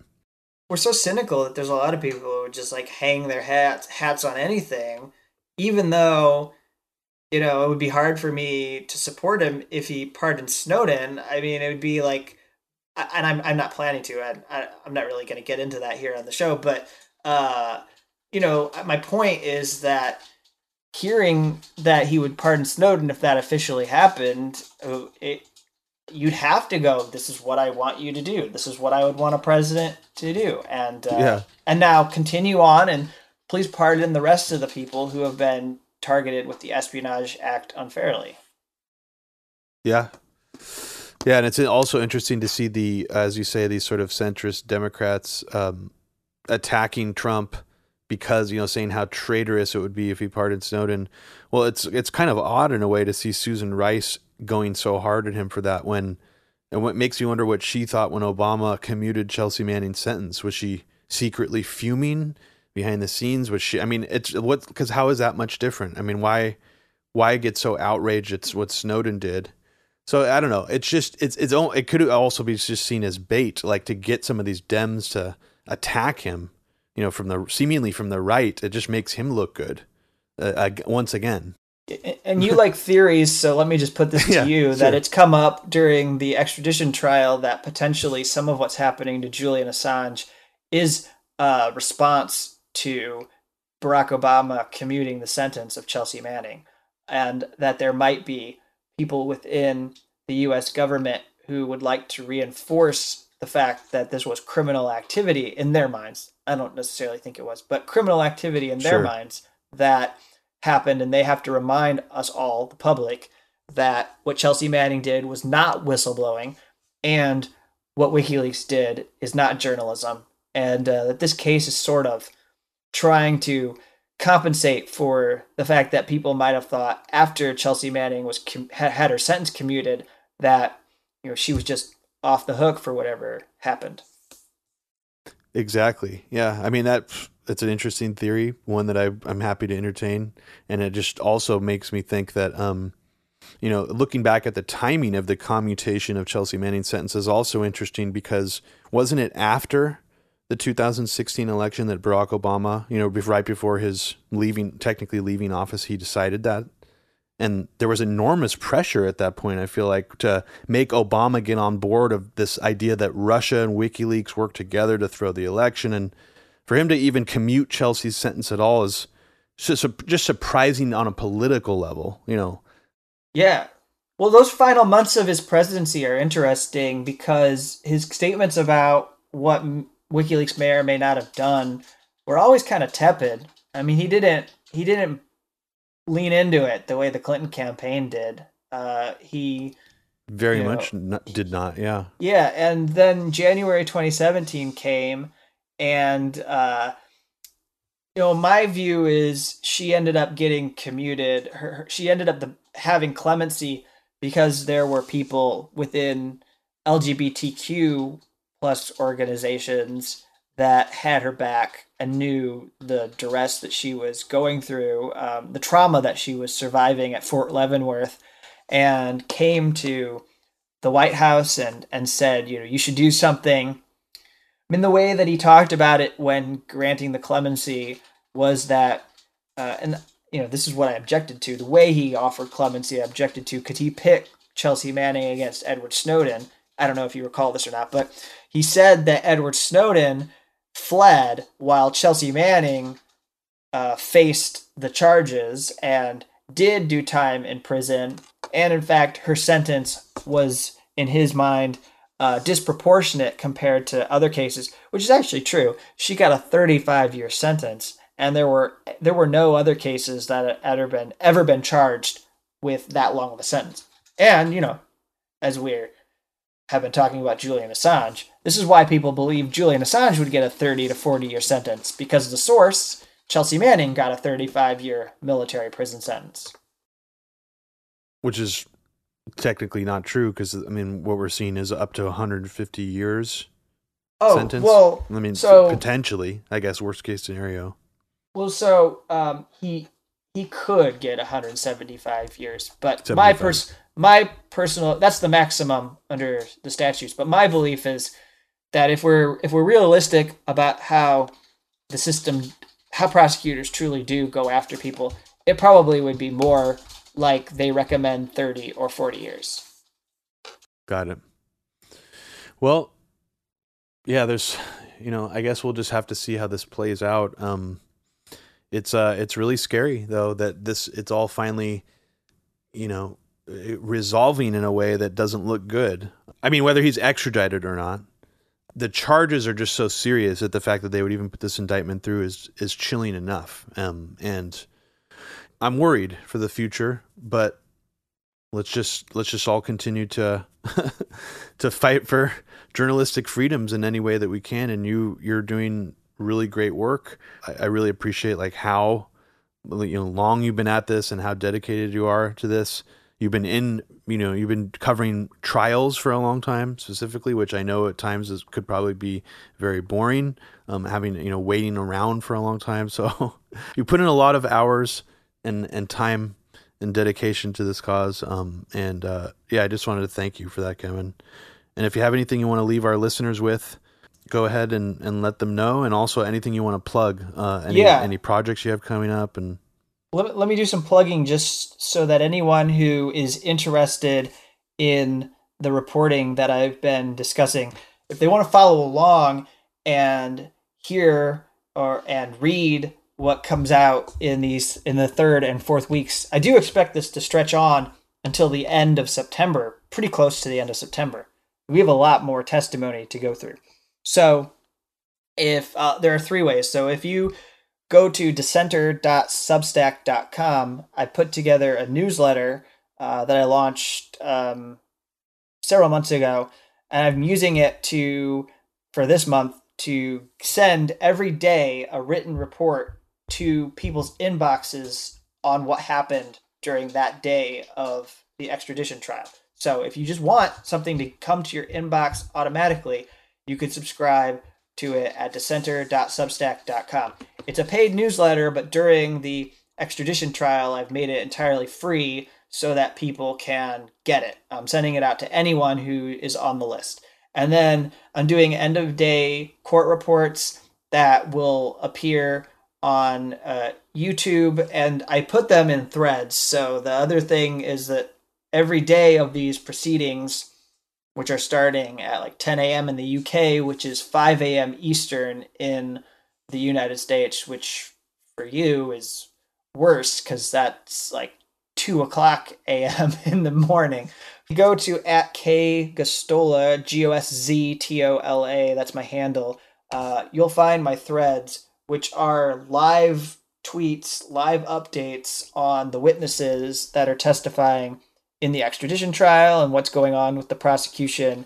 we're so cynical that there's a lot of people who just like hang their hats hats on anything, even though you know it would be hard for me to support him if he pardoned Snowden. I mean, it would be like, and I'm I'm not planning to. I, I I'm not really going to get into that here on the show, but uh, you know, my point is that hearing that he would pardon Snowden if that officially happened, uh, it you'd have to go this is what i want you to do. This is what i would want a president to do. And uh, yeah. and now continue on and please pardon the rest of the people who have been targeted with the espionage act unfairly. Yeah. Yeah and it's also interesting to see the as you say these sort of centrist democrats um, attacking trump because you know saying how traitorous it would be if he pardoned snowden well it's it's kind of odd in a way to see susan rice going so hard at him for that when and what makes you wonder what she thought when Obama commuted Chelsea Manning's sentence. Was she secretly fuming behind the scenes? Was she? I mean, it's what because how is that much different? I mean, why why get so outraged? at what Snowden did. So I don't know. It's just it's it's it could also be just seen as bait, like to get some of these Dems to attack him. You know, from the seemingly from the right, it just makes him look good uh, once again. And you like theories, so let me just put this [laughs] to yeah, you that it's come up during the extradition trial that potentially some of what's happening to Julian Assange is a response to Barack Obama commuting the sentence of Chelsea Manning, and that there might be people within the US government who would like to reinforce the fact that this was criminal activity in their minds. I don't necessarily think it was, but criminal activity in their sure. minds that happened, and they have to remind us all, the public, that what Chelsea Manning did was not whistleblowing, and what WikiLeaks did is not journalism, and uh, that this case is sort of trying to compensate for the fact that people might have thought after Chelsea Manning was com- had her sentence commuted that you know she was just off the hook for whatever happened. Exactly. Yeah. I mean that it's an interesting theory, one that I I'm happy to entertain, and it just also makes me think that um you know, looking back at the timing of the commutation of Chelsea Manning's sentence is also interesting because wasn't it after the 2016 election that Barack Obama, you know, right before his leaving, technically leaving office, he decided that? And there was enormous pressure at that point, I feel like, to make Obama get on board of this idea that Russia and WikiLeaks work together to throw the election. And for him to even commute Chelsea's sentence at all is just, just surprising on a political level, you know yeah. Well, those final months of his presidency are interesting because his statements about what WikiLeaks may or may not have done were always kind of tepid. I mean, he didn't he didn't lean into it the way the Clinton campaign did. Uh, he very much know, did not. Yeah. Yeah, and then January 2017 came, and uh, you know, my view is she ended up getting commuted. Her, her she ended up the, having clemency because there were people within LGBTQ plus organizations that had her back and knew the duress that she was going through, um, the trauma that she was surviving at Fort Leavenworth, and came to the White House and and said, you know, you should do something. I mean, the way that he talked about it when granting the clemency was that, uh, and you know, this is what I objected to. The way he offered clemency, I objected to. Could he pick Chelsea Manning against Edward Snowden? I don't know if you recall this or not, but he said that Edward Snowden fled while Chelsea Manning uh, faced the charges and did do time in prison. And in fact, her sentence was, in his mind, uh, disproportionate compared to other cases, which is actually true. She got a 35 year sentence and there were there were no other cases that had ever been ever been charged with that long of a sentence. And you know, as we have been talking about Julian Assange, this is why people believe Julian Assange would get a 30 to 40 year sentence because the source, Chelsea Manning, got a 35 year military prison sentence. Which is technically not true because I mean what we're seeing is up to 150 years. Oh sentence. well, I mean so potentially, I guess worst case scenario. Well, so um, he he could get 175 years, but 75. my pers my personal that's the maximum under the statutes. But my belief is that if we're if we're realistic about how the system how prosecutors truly do go after people, it probably would be more like they recommend 30 or 40 years. Got it. Well, yeah, there's you know, I guess we'll just have to see how this plays out. Um it's uh it's really scary though that this it's all finally you know resolving in a way that doesn't look good. I mean whether he's extradited or not. The charges are just so serious that the fact that they would even put this indictment through is is chilling enough. Um and I'm worried for the future, but let's just let's just all continue to [laughs] to fight for journalistic freedoms in any way that we can and you you're doing really great work. I, I really appreciate like how you know long you've been at this and how dedicated you are to this. You've been in, you know, you've been covering trials for a long time, specifically, which I know at times is, could probably be very boring. Um, having you know waiting around for a long time, so [laughs] you put in a lot of hours and and time and dedication to this cause. Um, and uh, yeah, I just wanted to thank you for that, Kevin. And if you have anything you want to leave our listeners with, go ahead and, and let them know, and also anything you want to plug, uh, any, yeah. any projects you have coming up, and let, let me do some plugging just so that anyone who is interested in the reporting that I've been discussing, if they want to follow along and hear or and read what comes out in these in the third and fourth weeks, I do expect this to stretch on until the end of September, pretty close to the end of September. We have a lot more testimony to go through. So if uh, there are three ways. So if you go to dissenter.substack.com, I put together a newsletter uh, that I launched um, several months ago and I'm using it to for this month to send every day a written report to people's inboxes on what happened during that day of the extradition trial. So if you just want something to come to your inbox automatically, you could subscribe to it at dissenter.substack.com. It's a paid newsletter, but during the extradition trial, I've made it entirely free so that people can get it. I'm sending it out to anyone who is on the list. And then I'm doing end of day court reports that will appear on uh, YouTube, and I put them in threads. So the other thing is that every day of these proceedings, which are starting at like 10 a.m. in the UK, which is 5 a.m. Eastern in the United States, which for you is worse because that's like 2 o'clock a.m. [laughs] in the morning. you go to at K Gosztola, G O S Z T O L A, that's my handle, uh, you'll find my threads which are live tweets, live updates on the witnesses that are testifying in the extradition trial and what's going on with the prosecution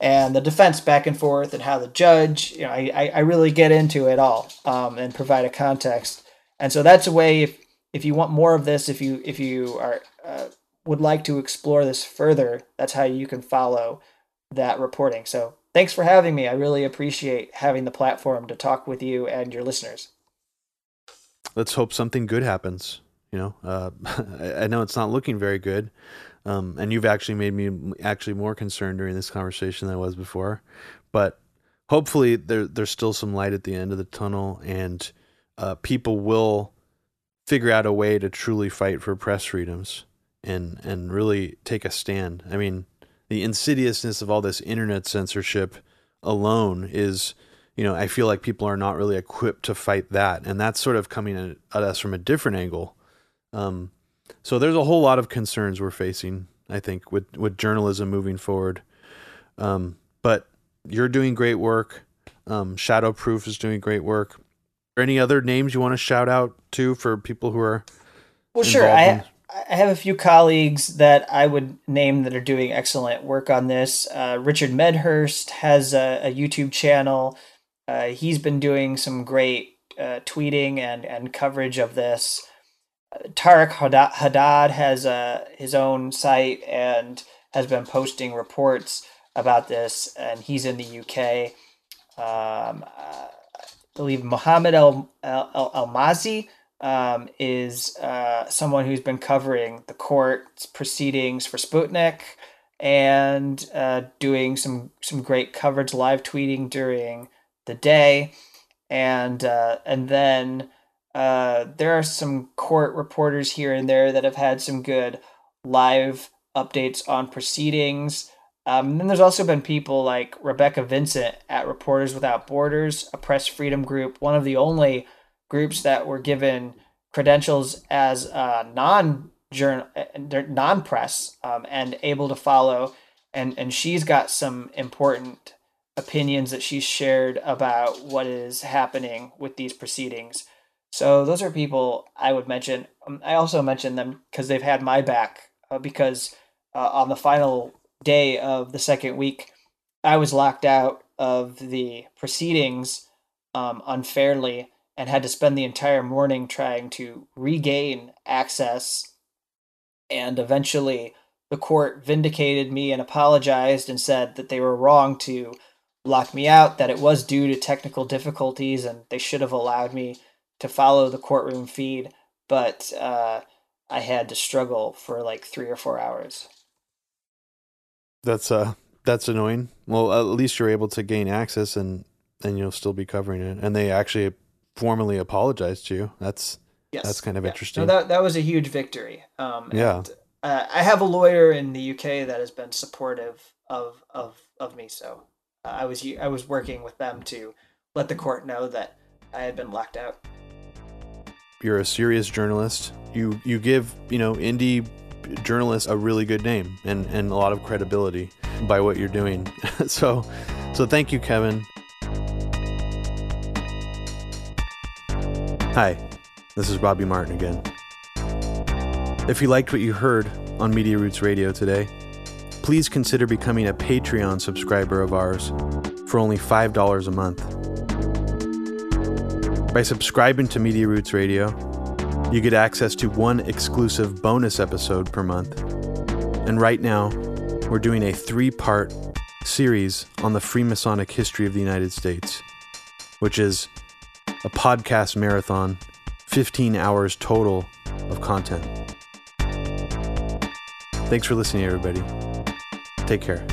and the defense back and forth and how the judge, you know, I, I really get into it all um, and provide a context. And so that's a way if if you want more of this, if you if you are uh, would like to explore this further, that's how you can follow that reporting. So Thanks for having me. I really appreciate having the platform to talk with you and your listeners. Let's hope something good happens. You know, uh, [laughs] I know it's not looking very good, um, and you've actually made me actually more concerned during this conversation than I was before. But hopefully, there there's still some light at the end of the tunnel, and uh, people will figure out a way to truly fight for press freedoms and and really take a stand. I mean, the insidiousness of all this internet censorship alone is you know i feel like people are not really equipped to fight that and that's sort of coming at, us from a different angle um, so there's a whole lot of concerns we're facing i think with with journalism moving forward um, but you're doing great work um, shadowproof is doing great work are any other names you want to shout out to for people who are well sure i I have a few colleagues that I would name that are doing excellent work on this. Uh, Richard Medhurst has a, a YouTube channel. Uh, he's been doing some great uh, tweeting and, and coverage of this. Tareq Haddad has uh, his own site and has been posting reports about this, and he's in the UK. Um, I believe Mohammed El, El, Elmaazi um, is uh, someone who's been covering the court proceedings for Sputnik and uh, doing some some great coverage, live tweeting during the day, and uh, and then uh, there are some court reporters here and there that have had some good live updates on proceedings. Um, and then there's also been people like Rebecca Vincent at Reporters Without Borders, a press freedom group, one of the only groups that were given credentials as non journal non press um, and able to follow and and she's got some important opinions that she's shared about what is happening with these proceedings so those are people i would mention um, i also mention them because they've had my back uh, because uh, on the final day of the second week i was locked out of the proceedings um, unfairly and had to spend the entire morning trying to regain access. And eventually, the court vindicated me and apologized and said that they were wrong to lock me out, that it was due to technical difficulties, and they should have allowed me to follow the courtroom feed. But uh, I had to struggle for like three or four hours. That's uh, that's annoying. Well, at least you're able to gain access, and and you'll still be covering it. And they actually formally apologized to you. That's yes. that's kind of yeah. interesting. No, that that was a huge victory. Um, yeah. And, uh, I have a lawyer in the UK that has been supportive of of of me. So uh, I was I was working with them to let the court know that I had been locked out. You're a serious journalist. You you give you know indie journalists a really good name and and a lot of credibility by what you're doing. [laughs] so so thank you, Kevin. Hi, this is Robbie Martin again. If you liked what you heard on Media Roots Radio today, please consider becoming a Patreon subscriber of ours for only $5 a month. By subscribing to Media Roots Radio, you get access to one exclusive bonus episode per month. And right now, we're doing a three part series on the Freemasonic history of the United States, which is a podcast marathon, 15 hours total of content. Thanks for listening, everybody. Take care.